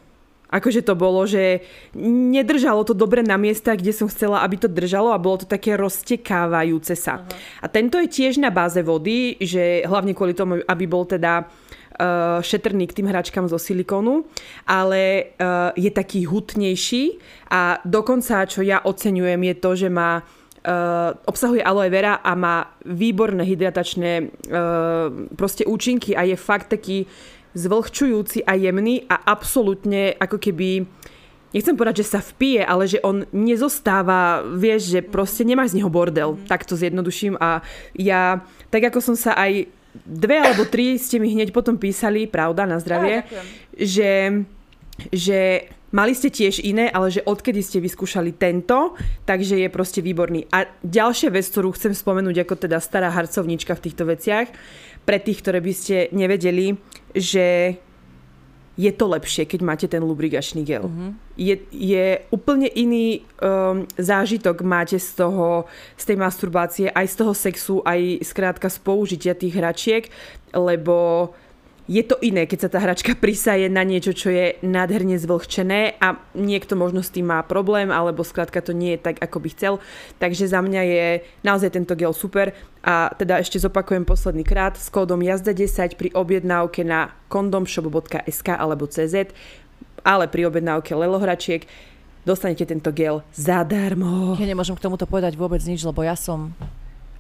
[SPEAKER 1] Akože to bolo, že nedržalo to dobre na miesta, kde som chcela, aby to držalo a bolo to také roztekávajúce sa. A tento je tiež na báze vody, že hlavne kvôli tomu, aby bol teda uh, šetrný k tým hračkám zo silikónu, ale uh, je taký hutnejší a dokonca, čo ja oceňujem, je to, že má obsahuje aloe vera a má výborné hydratačné uh, proste účinky a je fakt taký zvlhčujúci a jemný a absolútne ako keby nechcem povedať, že sa vpije, ale že on nezostáva, vieš, že proste nemáš z neho bordel, mm-hmm. tak to zjednoduším a ja, tak ako som sa aj dve alebo tri ste mi hneď potom písali, pravda, na zdravie,
[SPEAKER 2] ďakujem.
[SPEAKER 1] že, že mali ste tiež iné, ale že odkedy ste vyskúšali tento, takže je proste výborný. A ďalšia vec, ktorú chcem spomenúť ako teda stará harcovnička v týchto veciach, pre tých, ktoré by ste nevedeli, že je to lepšie, keď máte ten lubrigačný gel. Mm-hmm. Je, je úplne iný um, zážitok máte z toho, z tej masturbácie, aj z toho sexu, aj skrátka z použitia tých hračiek, lebo je to iné, keď sa tá hračka prisaje na niečo, čo je nádherne zvlhčené a niekto možno s tým má problém, alebo skrátka to nie je tak, ako by chcel. Takže za mňa je naozaj tento gel super a teda ešte zopakujem posledný krát s kódom jazda10 pri objednávke na kondomshop.sk alebo CZ, ale pri objednávke Lelo hračiek dostanete tento gel zadarmo.
[SPEAKER 2] Ja nemôžem k tomuto povedať vôbec nič, lebo ja som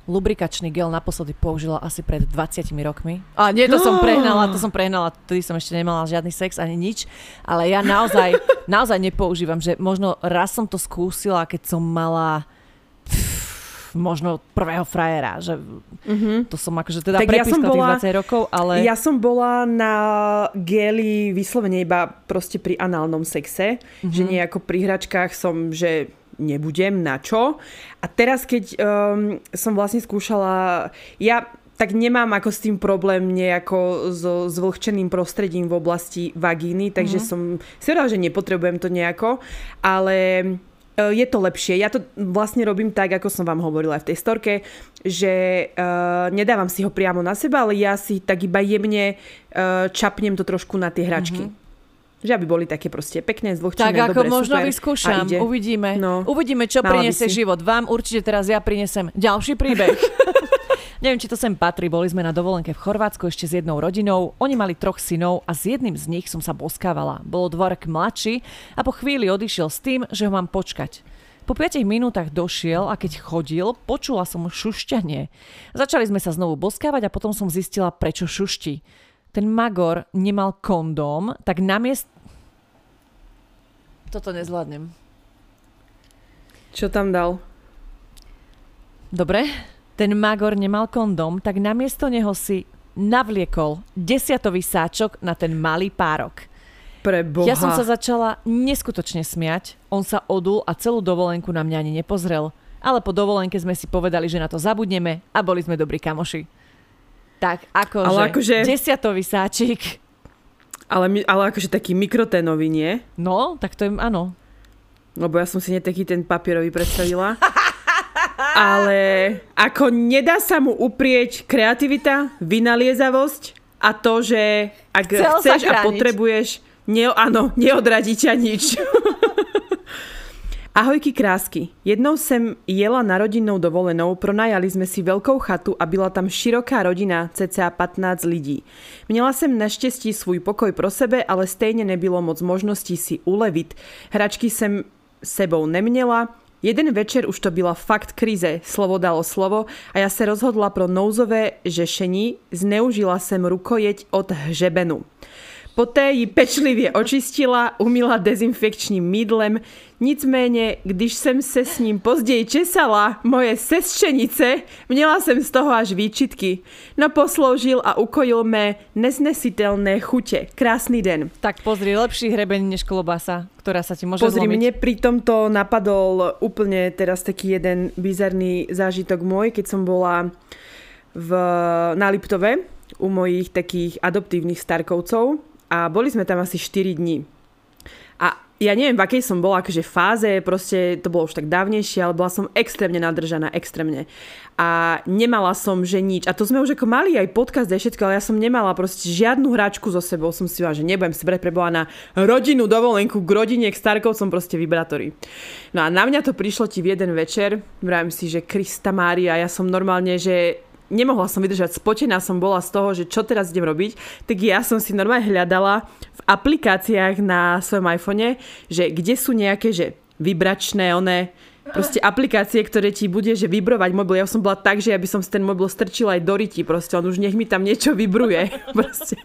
[SPEAKER 2] lubrikačný gel naposledy použila asi pred 20 rokmi. A nie, to som (gasps) prehnala, to som prehnala, tedy som ešte nemala žiadny sex ani nič, ale ja naozaj, (laughs) naozaj nepoužívam, že možno raz som to skúsila, keď som mala možno prvého frajera, že mm-hmm. to som akože teda tak ja som bola, tých 20 rokov, ale...
[SPEAKER 1] Ja som bola na geli vyslovene iba proste pri análnom sexe, mm-hmm. že nejako pri hračkách som, že nebudem, na čo. A teraz, keď um, som vlastne skúšala, ja tak nemám ako s tým problém nejako so zvlhčeným prostredím v oblasti vagíny, takže mm-hmm. som si že nepotrebujem to nejako, ale E, je to lepšie. Ja to vlastne robím tak, ako som vám hovorila aj v tej storke, že uh, nedávam si ho priamo na seba, ale ja si tak iba jemne uh, čapnem to trošku na tie hračky. Mm-hmm. Že aby boli také proste pekné, zvlhčené,
[SPEAKER 2] Tak ako
[SPEAKER 1] dobré,
[SPEAKER 2] možno
[SPEAKER 1] super.
[SPEAKER 2] vyskúšam, uvidíme. No. Uvidíme, čo priniesie život. Vám určite teraz ja prinesem ďalší príbeh. (laughs) Neviem, či to sem patrí, boli sme na dovolenke v Chorvátsku ešte s jednou rodinou. Oni mali troch synov a s jedným z nich som sa boskávala. Bolo dvorek mladší a po chvíli odišiel s tým, že ho mám počkať. Po 5 minútach došiel a keď chodil, počula som šušťanie. Začali sme sa znovu boskávať a potom som zistila, prečo šušti. Ten magor nemal kondóm, tak namiest... Toto nezvládnem.
[SPEAKER 1] Čo tam dal?
[SPEAKER 2] Dobre, ten Magor nemal kondom, tak namiesto neho si navliekol desiatový sáčok na ten malý párok.
[SPEAKER 1] Pre Boha.
[SPEAKER 2] Ja som sa začala neskutočne smiať, on sa odul a celú dovolenku na mňa ani nepozrel. Ale po dovolenke sme si povedali, že na to zabudneme a boli sme dobrí kamoši. Tak akože, ale akože... desiatový sáčik.
[SPEAKER 1] Ale, ale akože taký mikroténový, nie?
[SPEAKER 2] No, tak to je, áno.
[SPEAKER 1] Lebo ja som si netaký ten papierový predstavila. (laughs) ale ako nedá sa mu uprieť kreativita, vynaliezavosť a to, že ak Chcel chceš a potrebuješ, ne, áno, neodradí ťa nič. (laughs) Ahojky krásky. Jednou sem jela na rodinnou dovolenou, pronajali sme si veľkou chatu a byla tam široká rodina, cca 15 lidí. Měla jsem naštěstí svůj pokoj pro sebe, ale stejně nebylo moc možností si ulevit. Hračky jsem sebou neměla, Jeden večer už to byla fakt krize, slovo dalo slovo a já se rozhodla pro nouzové žešení, zneužila jsem rukojeť od hřebenu. Poté ji pečlivě očistila, umila dezinfekčním mídlem, nicméně, když jsem se s ním později česala, moje sestřenice, měla jsem z toho až výčitky. No posloužil a ukojil mé neznesitelné chutě. Krásný den.
[SPEAKER 2] Tak pozri, lepší hrebeň než klobasa, ktorá sa ti môže
[SPEAKER 1] Pozri,
[SPEAKER 2] zlomiť.
[SPEAKER 1] mne pri tomto napadol úplne teraz taký jeden bizarný zážitok môj, keď som bola v, na Liptove u mojich takých adoptívnych starkovcov a boli sme tam asi 4 dní. A ja neviem, v akej som bola akože fáze, proste to bolo už tak dávnejšie, ale bola som extrémne nadržaná, extrémne. A nemala som, že nič. A to sme už ako mali aj podcast aj všetko, ale ja som nemala proste žiadnu hračku so sebou. Som si že nebudem si brať preboha na rodinu dovolenku k rodine, k starkovcom, proste vibratory. No a na mňa to prišlo ti v jeden večer, vravím si, že Krista Mária, ja som normálne, že nemohla som vydržať, spotená som bola z toho, že čo teraz idem robiť, tak ja som si normálne hľadala v aplikáciách na svojom iPhone, že kde sú nejaké, že vybračné, one, proste aplikácie, ktoré ti bude, že vybrovať mobil. Ja som bola tak, že ja by som ten mobil strčila aj do ryti, proste on už nech mi tam niečo vybruje. (laughs) Proste.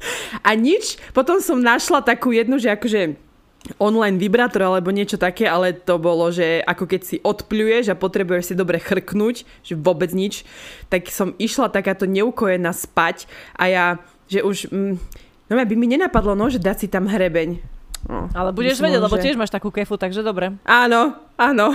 [SPEAKER 1] A nič. Potom som našla takú jednu, že akože online vibrátor alebo niečo také, ale to bolo, že ako keď si odpľuješ a potrebuješ si dobre chrknúť, že vôbec nič, tak som išla takáto neukojená spať a ja, že už, mm, no by mi nenapadlo, no, že dať si tam hrebeň.
[SPEAKER 2] No, ale budeš vedieť, že... lebo tiež máš takú kefu, takže dobre.
[SPEAKER 1] Áno, áno.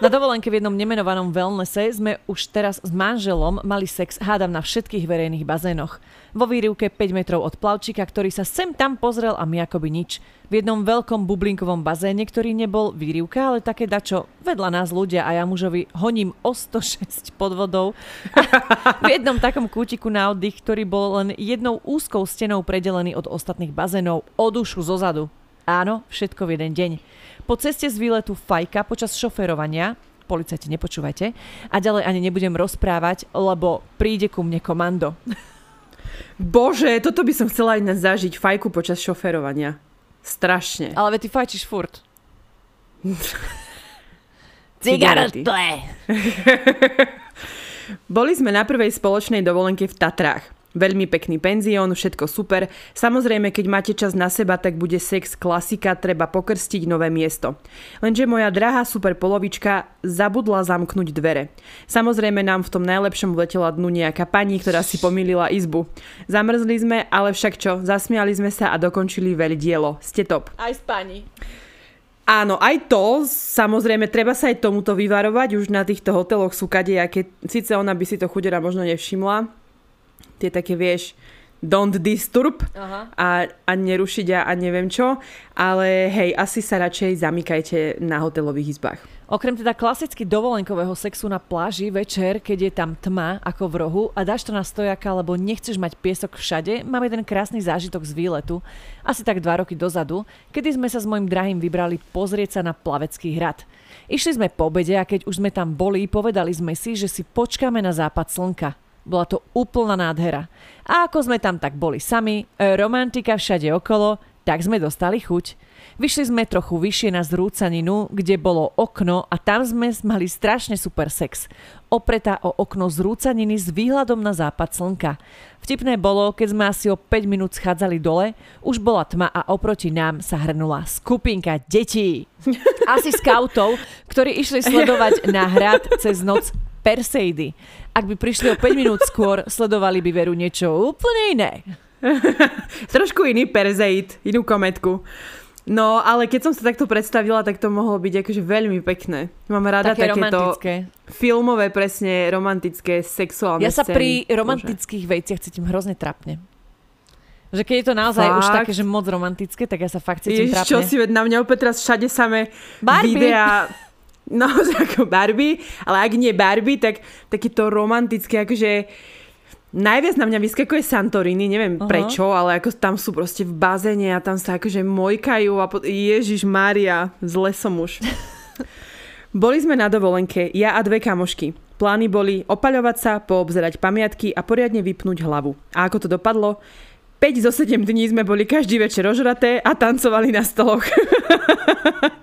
[SPEAKER 2] Na dovolenke v jednom nemenovanom wellnesse sme už teraz s manželom mali sex hádam na všetkých verejných bazénoch. Vo výrivke 5 metrov od plavčika, ktorý sa sem tam pozrel a my akoby nič. V jednom veľkom bublinkovom bazéne, ktorý nebol výrivka, ale také dačo vedľa nás ľudia a ja mužovi honím o 106 pod vodou. (laughs) v jednom takom kútiku na oddych, ktorý bol len jednou úzkou stenou predelený od ostatných bazénov o dušu zozadu. Áno, všetko v jeden deň. Po ceste z výletu fajka počas šoferovania, policajti nepočúvajte, a ďalej ani nebudem rozprávať, lebo príde ku mne komando. (laughs)
[SPEAKER 1] Bože, toto by som chcela aj zažiť, fajku počas šoferovania. Strašne.
[SPEAKER 2] Ale ty fajčíš furt. (laughs) Cigarety. (laughs)
[SPEAKER 1] Boli sme na prvej spoločnej dovolenke v Tatrách. Veľmi pekný penzión, všetko super. Samozrejme, keď máte čas na seba, tak bude sex klasika, treba pokrstiť nové miesto. Lenže moja drahá super polovička zabudla zamknúť dvere. Samozrejme nám v tom najlepšom vletela dnu nejaká pani, ktorá si pomýlila izbu. Zamrzli sme, ale však čo, zasmiali sme sa a dokončili veľ dielo. Ste top.
[SPEAKER 2] Aj s pani.
[SPEAKER 1] Áno, aj to, samozrejme, treba sa aj tomuto vyvarovať, už na týchto hoteloch sú kadejaké, síce ona by si to chudera možno nevšimla, tie také, vieš, don't disturb Aha. a, a nerušiť a, a neviem čo, ale hej, asi sa radšej zamykajte na hotelových izbách.
[SPEAKER 2] Okrem teda klasicky dovolenkového sexu na pláži večer, keď je tam tma ako v rohu a dáš to na stojaka, lebo nechceš mať piesok všade, máme jeden krásny zážitok z výletu, asi tak dva roky dozadu, kedy sme sa s mojim drahým vybrali pozrieť sa na plavecký hrad. Išli sme po obede a keď už sme tam boli, povedali sme si, že si počkáme na západ slnka. Bola to úplná nádhera. A ako sme tam tak boli sami, romantika všade okolo, tak sme dostali chuť. Vyšli sme trochu vyššie na zrúcaninu, kde bolo okno a tam sme mali strašne super sex. Opretá o okno zrúcaniny s výhľadom na západ slnka. Vtipné bolo, keď sme asi o 5 minút schádzali dole, už bola tma a oproti nám sa hrnula skupinka detí. (laughs) Asi skautov, ktorí išli sledovať na hrad cez noc Perseidy. Ak by prišli o 5 minút skôr, (laughs) sledovali by veru niečo úplne iné. (laughs)
[SPEAKER 1] Trošku iný Perseid, inú kometku. No, ale keď som sa takto predstavila, tak to mohlo byť akože veľmi pekné. Mám rada Také takéto romantické. filmové, presne romantické, sexuálne
[SPEAKER 2] Ja sa scény. pri romantických Bože. veciach cítim hrozne trapne. Že keď je to naozaj fakt? už také, že moc romantické, tak ja sa fakt cítim Ježiš, trapne.
[SPEAKER 1] čo si, na mňa opäť teraz všade samé Barbie. videa (laughs) No, (laughs) ako Barbie, ale ak nie Barbie, tak takéto romantické, akože Najviac na mňa vyskakuje Santorini, neviem uh-huh. prečo, ale ako tam sú proste v bazéne a tam sa akože mojkajú a pot- Ježiš Maria, zle som už. (laughs) boli sme na dovolenke, ja a dve kamošky. Plány boli opaľovať sa, poobzerať pamiatky a poriadne vypnúť hlavu. A ako to dopadlo? 5 zo 7 dní sme boli každý večer ožraté a tancovali na stoloch. (laughs)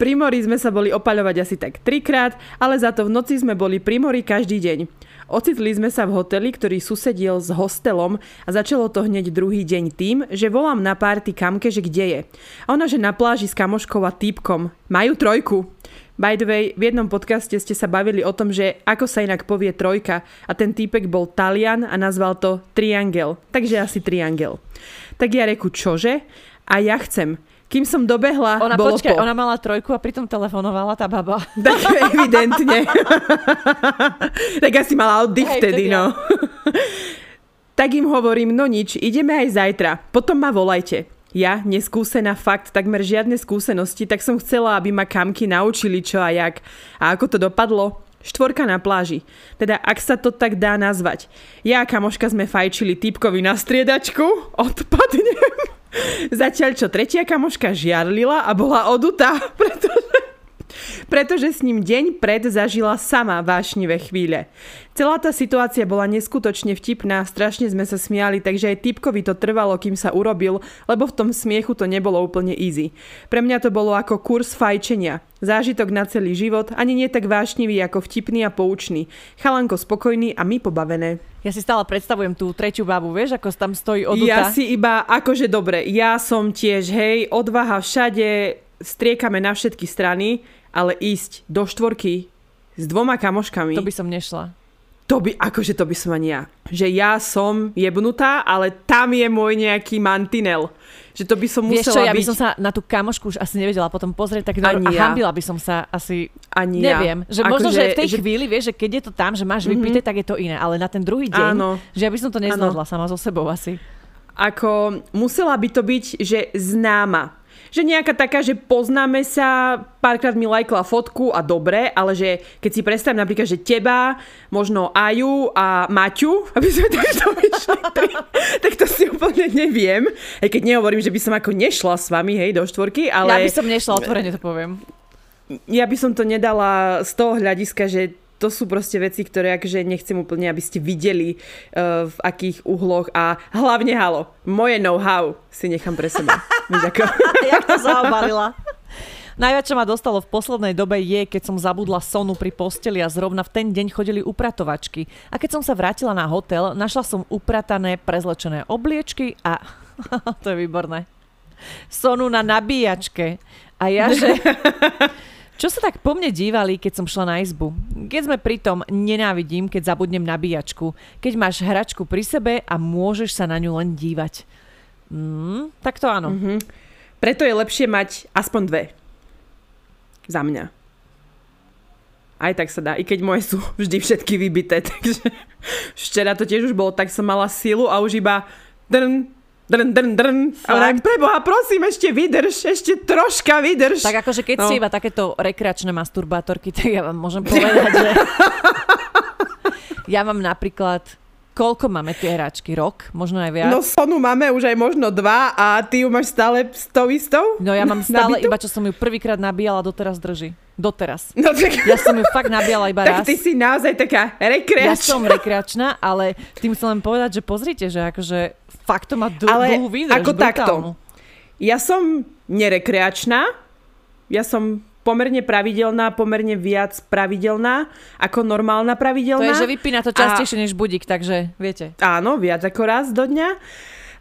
[SPEAKER 1] Pri mori sme sa boli opaľovať asi tak trikrát, ale za to v noci sme boli pri mori každý deň. Ocitli sme sa v hoteli, ktorý susediel s hostelom a začalo to hneď druhý deň tým, že volám na párty kamke, že kde je. A ona, že na pláži s kamoškou a týpkom. Majú trojku. By the way, v jednom podcaste ste sa bavili o tom, že ako sa inak povie trojka a ten týpek bol Talian a nazval to Triangel. Takže asi Triangel. Tak ja reku čože? A ja chcem. Kým som dobehla,
[SPEAKER 2] ona,
[SPEAKER 1] bolo
[SPEAKER 2] počkaj,
[SPEAKER 1] po.
[SPEAKER 2] ona mala trojku a pritom telefonovala tá baba. (laughs)
[SPEAKER 1] Tak evidentne. (laughs) tak asi mala oddych Hej, vtedy, no. (laughs) tak im hovorím, no nič, ideme aj zajtra. Potom ma volajte. Ja, neskúsená fakt, takmer žiadne skúsenosti, tak som chcela, aby ma kamky naučili čo a jak. A ako to dopadlo? Štvorka na pláži. Teda ak sa to tak dá nazvať. Ja a kamoška sme fajčili typkovi na striedačku, odpadnem. Zatiaľ, čo tretia kamoška žiarlila a bola odutá, (laughs) pretože, pretože s ním deň pred zažila sama vášnivé chvíle. Celá tá situácia bola neskutočne vtipná, strašne sme sa smiali, takže aj typkovi to trvalo, kým sa urobil, lebo v tom smiechu to nebolo úplne easy. Pre mňa to bolo ako kurz fajčenia. Zážitok na celý život, ani nie tak vášnivý ako vtipný a poučný. Chalanko spokojný a my pobavené.
[SPEAKER 2] Ja si stále predstavujem tú tretiu babu, vieš, ako tam stojí oduta.
[SPEAKER 1] Ja si iba, akože dobre, ja som tiež, hej, odvaha všade, striekame na všetky strany, ale ísť do štvorky s dvoma kamoškami.
[SPEAKER 2] To by som nešla.
[SPEAKER 1] To by, akože to by som ani ja. Že ja som jebnutá, ale tam je môj nejaký mantinel. Že to by som musela Vieš čo,
[SPEAKER 2] ja
[SPEAKER 1] byť...
[SPEAKER 2] by som sa na tú kamošku už asi nevedela potom pozrieť tak ani a ja. hambila by som sa asi...
[SPEAKER 1] Ani
[SPEAKER 2] neviem.
[SPEAKER 1] Ja.
[SPEAKER 2] Že Ako možno, že, že v tej že... chvíli, vieš, že keď je to tam, že máš mm-hmm. vypité, tak je to iné. Ale na ten druhý deň, Áno. že ja by som to nezvládla sama so sebou asi.
[SPEAKER 1] Ako musela by to byť, že známa že nejaká taká, že poznáme sa, párkrát mi lajkla fotku a dobre, ale že keď si predstavím napríklad, že teba, možno Aju a Maťu, aby sme takto vyšli, (laughs) tak to si úplne neviem. Aj keď nehovorím, že by som ako nešla s vami, hej, do štvorky, ale...
[SPEAKER 2] Ja by som nešla, otvorene to poviem.
[SPEAKER 1] Ja by som to nedala z toho hľadiska, že to sú proste veci, ktoré akože nechcem úplne, aby ste videli uh, v akých uhloch a hlavne halo, moje know-how si nechám pre seba. (laughs) (laughs)
[SPEAKER 2] Jak to zaobalila. Najviac, čo ma dostalo v poslednej dobe je, keď som zabudla sonu pri posteli a zrovna v ten deň chodili upratovačky. A keď som sa vrátila na hotel, našla som upratané, prezlečené obliečky a... (laughs) to je výborné. Sonu na nabíjačke. A ja, že... Čo sa tak po mne dívali, keď som šla na izbu? Keď sme pri tom, nenávidím, keď zabudnem nabíjačku. Keď máš hračku pri sebe a môžeš sa na ňu len dívať. Mm, tak to áno. Mm-hmm.
[SPEAKER 1] Preto je lepšie mať aspoň dve. Za mňa. Aj tak sa dá, i keď moje sú (laughs) vždy všetky vybité, (laughs) takže včera to tiež už bolo, tak som mala silu a už iba drn, drn, drn, drn. Ale preboha, prosím, ešte vydrž, ešte troška vydrž.
[SPEAKER 2] Tak akože keď no. si iba takéto rekreačné masturbátorky, (laughs) tak ja vám môžem povedať, že ja mám napríklad Koľko máme tie hračky? Rok? Možno aj viac?
[SPEAKER 1] No Sonu máme už aj možno dva a ty ju máš stále s tou istou?
[SPEAKER 2] No ja mám stále iba, čo som ju prvýkrát nabíjala, doteraz drží. Doteraz. No, tak... Ja som ju fakt nabíjala iba (laughs)
[SPEAKER 1] tak
[SPEAKER 2] raz.
[SPEAKER 1] Tak ty si naozaj taká rekreačná.
[SPEAKER 2] Ja som rekreačná, ale tým chcem len povedať, že pozrite, že akože fakt to má dl- ale dlhú výdrž.
[SPEAKER 1] ako brutálnu. takto. Ja som nerekreačná, ja som pomerne pravidelná, pomerne viac pravidelná ako normálna pravidelná.
[SPEAKER 2] To je, že vypína to častejšie a... než budík, takže viete.
[SPEAKER 1] Áno, viac ako raz do dňa.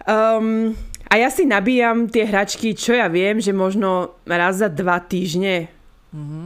[SPEAKER 1] Um, a ja si nabíjam tie hračky, čo ja viem, že možno raz za dva týždne. Mm-hmm.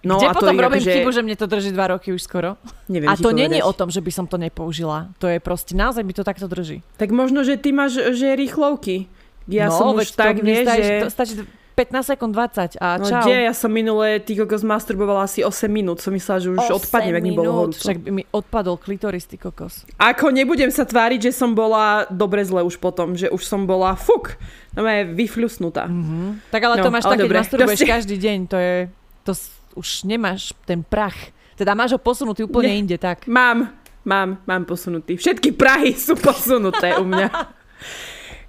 [SPEAKER 2] No Kde a potom to robím že... chybu, že mne to drží dva roky už skoro?
[SPEAKER 1] Neviem
[SPEAKER 2] a to není o tom, že by som to nepoužila. To je proste, naozaj by to takto drží.
[SPEAKER 1] Tak možno, že ty máš že rýchlovky. Ja no, som už tak, vie, že...
[SPEAKER 2] To stačí 15 sekúnd 20 a
[SPEAKER 1] no,
[SPEAKER 2] čau.
[SPEAKER 1] Kde? Ja som minulé ty kokos masturbovala asi 8 minút. Som myslela, že už odpadne, ak mi bolo horúco.
[SPEAKER 2] Však by mi odpadol klitoris, ty kokos.
[SPEAKER 1] Ako nebudem sa tváriť, že som bola dobre zle už potom, že už som bola fuk, no je vyfľusnutá.
[SPEAKER 2] Mm-hmm. Tak ale no, to máš také, keď masturbuješ si... každý deň, to je, to už nemáš ten prach. Teda máš ho posunutý úplne ne, inde, tak.
[SPEAKER 1] Mám, mám, mám posunutý. Všetky prahy sú posunuté u mňa.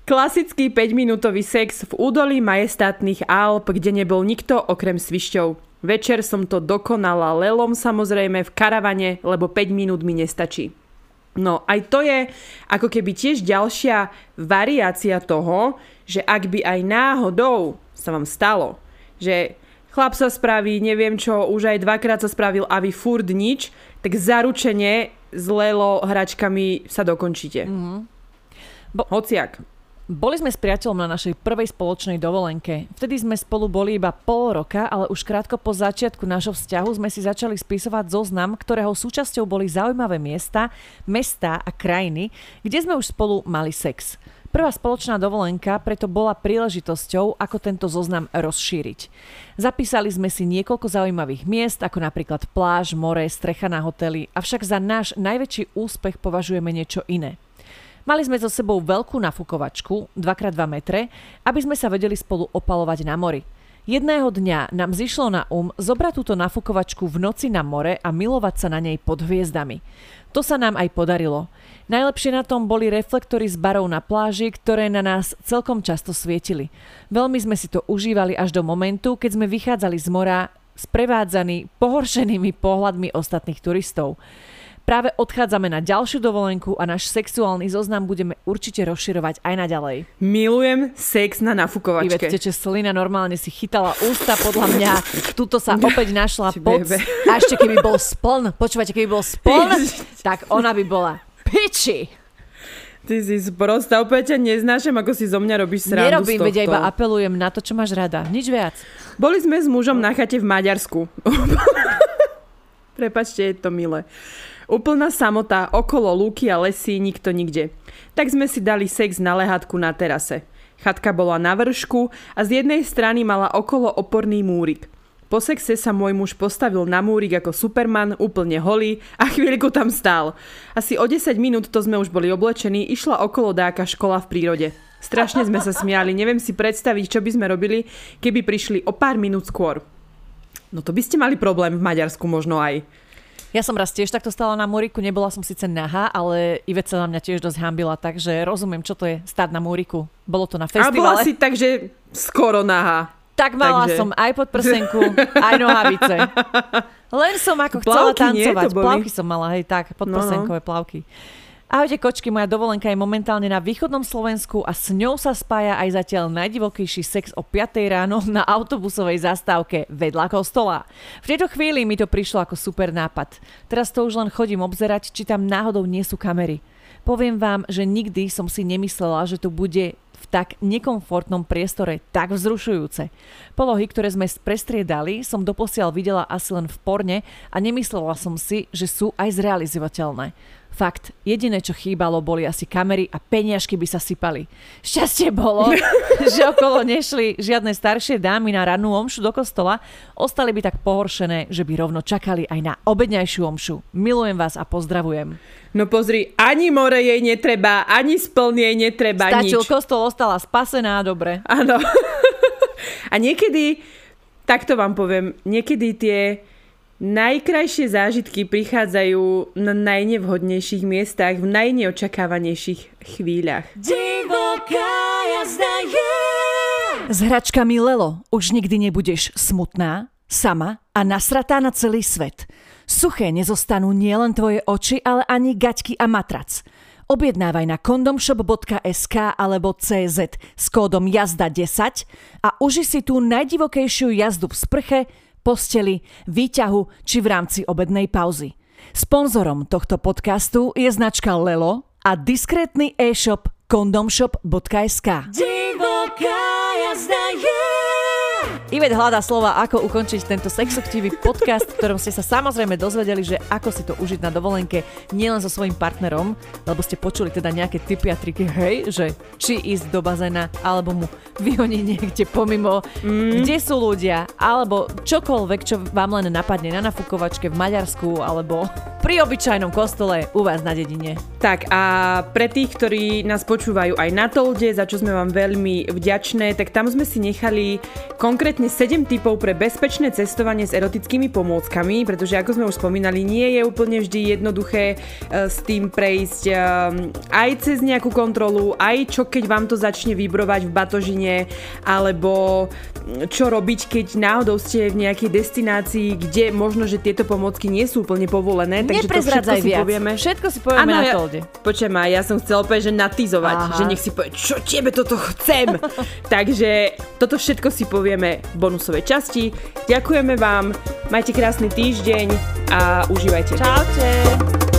[SPEAKER 1] Klasický 5-minútový sex v údolí majestátnych Alp, kde nebol nikto okrem svišťov. Večer som to dokonala lelom samozrejme v karavane, lebo 5 minút mi nestačí. No aj to je ako keby tiež ďalšia variácia toho, že ak by aj náhodou sa vám stalo, že chlap sa spraví, neviem čo, už aj dvakrát sa spravil a vy furt nič, tak zaručene s Lelo hračkami sa dokončíte. Mm-hmm. Bo- Hociak.
[SPEAKER 2] Boli sme s priateľom na našej prvej spoločnej dovolenke. Vtedy sme spolu boli iba pol roka, ale už krátko po začiatku nášho vzťahu sme si začali spisovať zoznam, ktorého súčasťou boli zaujímavé miesta, mestá a krajiny, kde sme už spolu mali sex. Prvá spoločná dovolenka preto bola príležitosťou, ako tento zoznam rozšíriť. Zapísali sme si niekoľko zaujímavých miest, ako napríklad pláž, more, strecha na hoteli, avšak za náš najväčší úspech považujeme niečo iné. Mali sme so sebou veľkú nafukovačku, 2x2 metre, aby sme sa vedeli spolu opalovať na mori. Jedného dňa nám zišlo na um zobrať túto nafukovačku v noci na more a milovať sa na nej pod hviezdami. To sa nám aj podarilo. Najlepšie na tom boli reflektory z barov na pláži, ktoré na nás celkom často svietili. Veľmi sme si to užívali až do momentu, keď sme vychádzali z mora sprevádzaní pohoršenými pohľadmi ostatných turistov. Práve odchádzame na ďalšiu dovolenku a náš sexuálny zoznam budeme určite rozširovať aj naďalej.
[SPEAKER 1] Milujem sex na nafukovačke.
[SPEAKER 2] Ivet teče slina, normálne si chytala ústa, podľa mňa. Tuto sa (laughs) opäť našla pod... A ešte keby bol spln, počúvate, keby bol spln, (laughs) tak ona by bola piči.
[SPEAKER 1] Ty si sprosta, opäť ťa neznášam, ako si zo mňa robíš srandu
[SPEAKER 2] Nerobím, veď iba apelujem na to, čo máš rada. Nič viac.
[SPEAKER 1] Boli sme s mužom na chate v Maďarsku. (laughs) Prepačte, je to milé. Úplná samota, okolo lúky a lesí, nikto nikde. Tak sme si dali sex na lehátku na terase. Chatka bola na vršku a z jednej strany mala okolo oporný múrik. Po sexe sa môj muž postavil na múrik ako Superman, úplne holý a chvíľku tam stál. Asi o 10 minút to sme už boli oblečení, išla okolo dáka škola v prírode. Strašne sme sa smiali, neviem si predstaviť, čo by sme robili, keby prišli o pár minút skôr. No to by ste mali problém v Maďarsku možno aj.
[SPEAKER 2] Ja som raz tiež takto stala na múriku, nebola som síce nahá, ale Ivet sa na mňa tiež dosť hambila, takže rozumiem, čo to je stáť na múriku. Bolo to na festivale. A
[SPEAKER 1] bola si tak, že skoro nahá.
[SPEAKER 2] Tak mala takže... som aj podprsenku, aj nohavice. (laughs) Len som ako chcela plavky, tancovať. Nie, Plavky som mala, hej, tak, podprsenkové no, no. plavky. Ahojte kočky, moja dovolenka je momentálne na východnom Slovensku a s ňou sa spája aj zatiaľ najdivokejší sex o 5 ráno na autobusovej zastávke vedľa kostola. V tejto chvíli mi to prišlo ako super nápad. Teraz to už len chodím obzerať, či tam náhodou nie sú kamery. Poviem vám, že nikdy som si nemyslela, že to bude v tak nekomfortnom priestore tak vzrušujúce. Polohy, ktoré sme prestriedali, som doposiaľ videla asi len v porne a nemyslela som si, že sú aj zrealizovateľné. Fakt, jediné, čo chýbalo, boli asi kamery a peniažky by sa sypali. Šťastie bolo, (laughs) že okolo nešli žiadne staršie dámy na rannú omšu do kostola, ostali by tak pohoršené, že by rovno čakali aj na obedňajšiu omšu. Milujem vás a pozdravujem.
[SPEAKER 1] No pozri, ani more jej netreba, ani spln jej netreba,
[SPEAKER 2] Stačil,
[SPEAKER 1] nič.
[SPEAKER 2] kostol ostala spasená, dobre.
[SPEAKER 1] Áno. (laughs) a niekedy, takto vám poviem, niekedy tie Najkrajšie zážitky prichádzajú na najnevhodnejších miestach, v najneočakávanejších chvíľach. Divoká
[SPEAKER 2] jazda je! S hračkami Lelo už nikdy nebudeš smutná, sama a nasratá na celý svet. Suché nezostanú nielen tvoje oči, ale ani gaťky a matrac. Objednávaj na kondomshop.sk alebo CZ s kódom jazda10 a uži si tú najdivokejšiu jazdu v sprche, posteli, výťahu či v rámci obednej pauzy. Sponzorom tohto podcastu je značka Lelo a diskrétny e-shop kondomshop.sk. Divoká jazda je Ivet hľadá slova, ako ukončiť tento sexuchtivý podcast, v ktorom ste sa samozrejme dozvedeli, že ako si to užiť na dovolenke nielen so svojím partnerom, lebo ste počuli teda nejaké typy a triky, hej, že či ísť do bazéna, alebo mu vyhoniť niekde pomimo, mm. kde sú ľudia, alebo čokoľvek, čo vám len napadne na nafukovačke v Maďarsku, alebo pri obyčajnom kostole u vás na dedine.
[SPEAKER 1] Tak a pre tých, ktorí nás počúvajú aj na Tolde, za čo sme vám veľmi vďačné, tak tam sme si nechali konkrétne konkrétne 7 typov pre bezpečné cestovanie s erotickými pomôckami, pretože ako sme už spomínali, nie je úplne vždy jednoduché uh, s tým prejsť uh, aj cez nejakú kontrolu, aj čo keď vám to začne vybrovať v batožine, alebo čo robiť, keď náhodou ste v nejakej destinácii, kde možno, že tieto pomôcky nie sú úplne povolené.
[SPEAKER 2] Takže to všetko si viac. povieme. Všetko si povieme ano, na tolde. Ja,
[SPEAKER 1] počujem ja som chcela povedať, že natizovať, Aha. že nech si povie, čo tebe toto chcem. (laughs) takže toto všetko si povieme bonusovej časti. Ďakujeme vám, majte krásny týždeň a užívajte.
[SPEAKER 2] Čaute.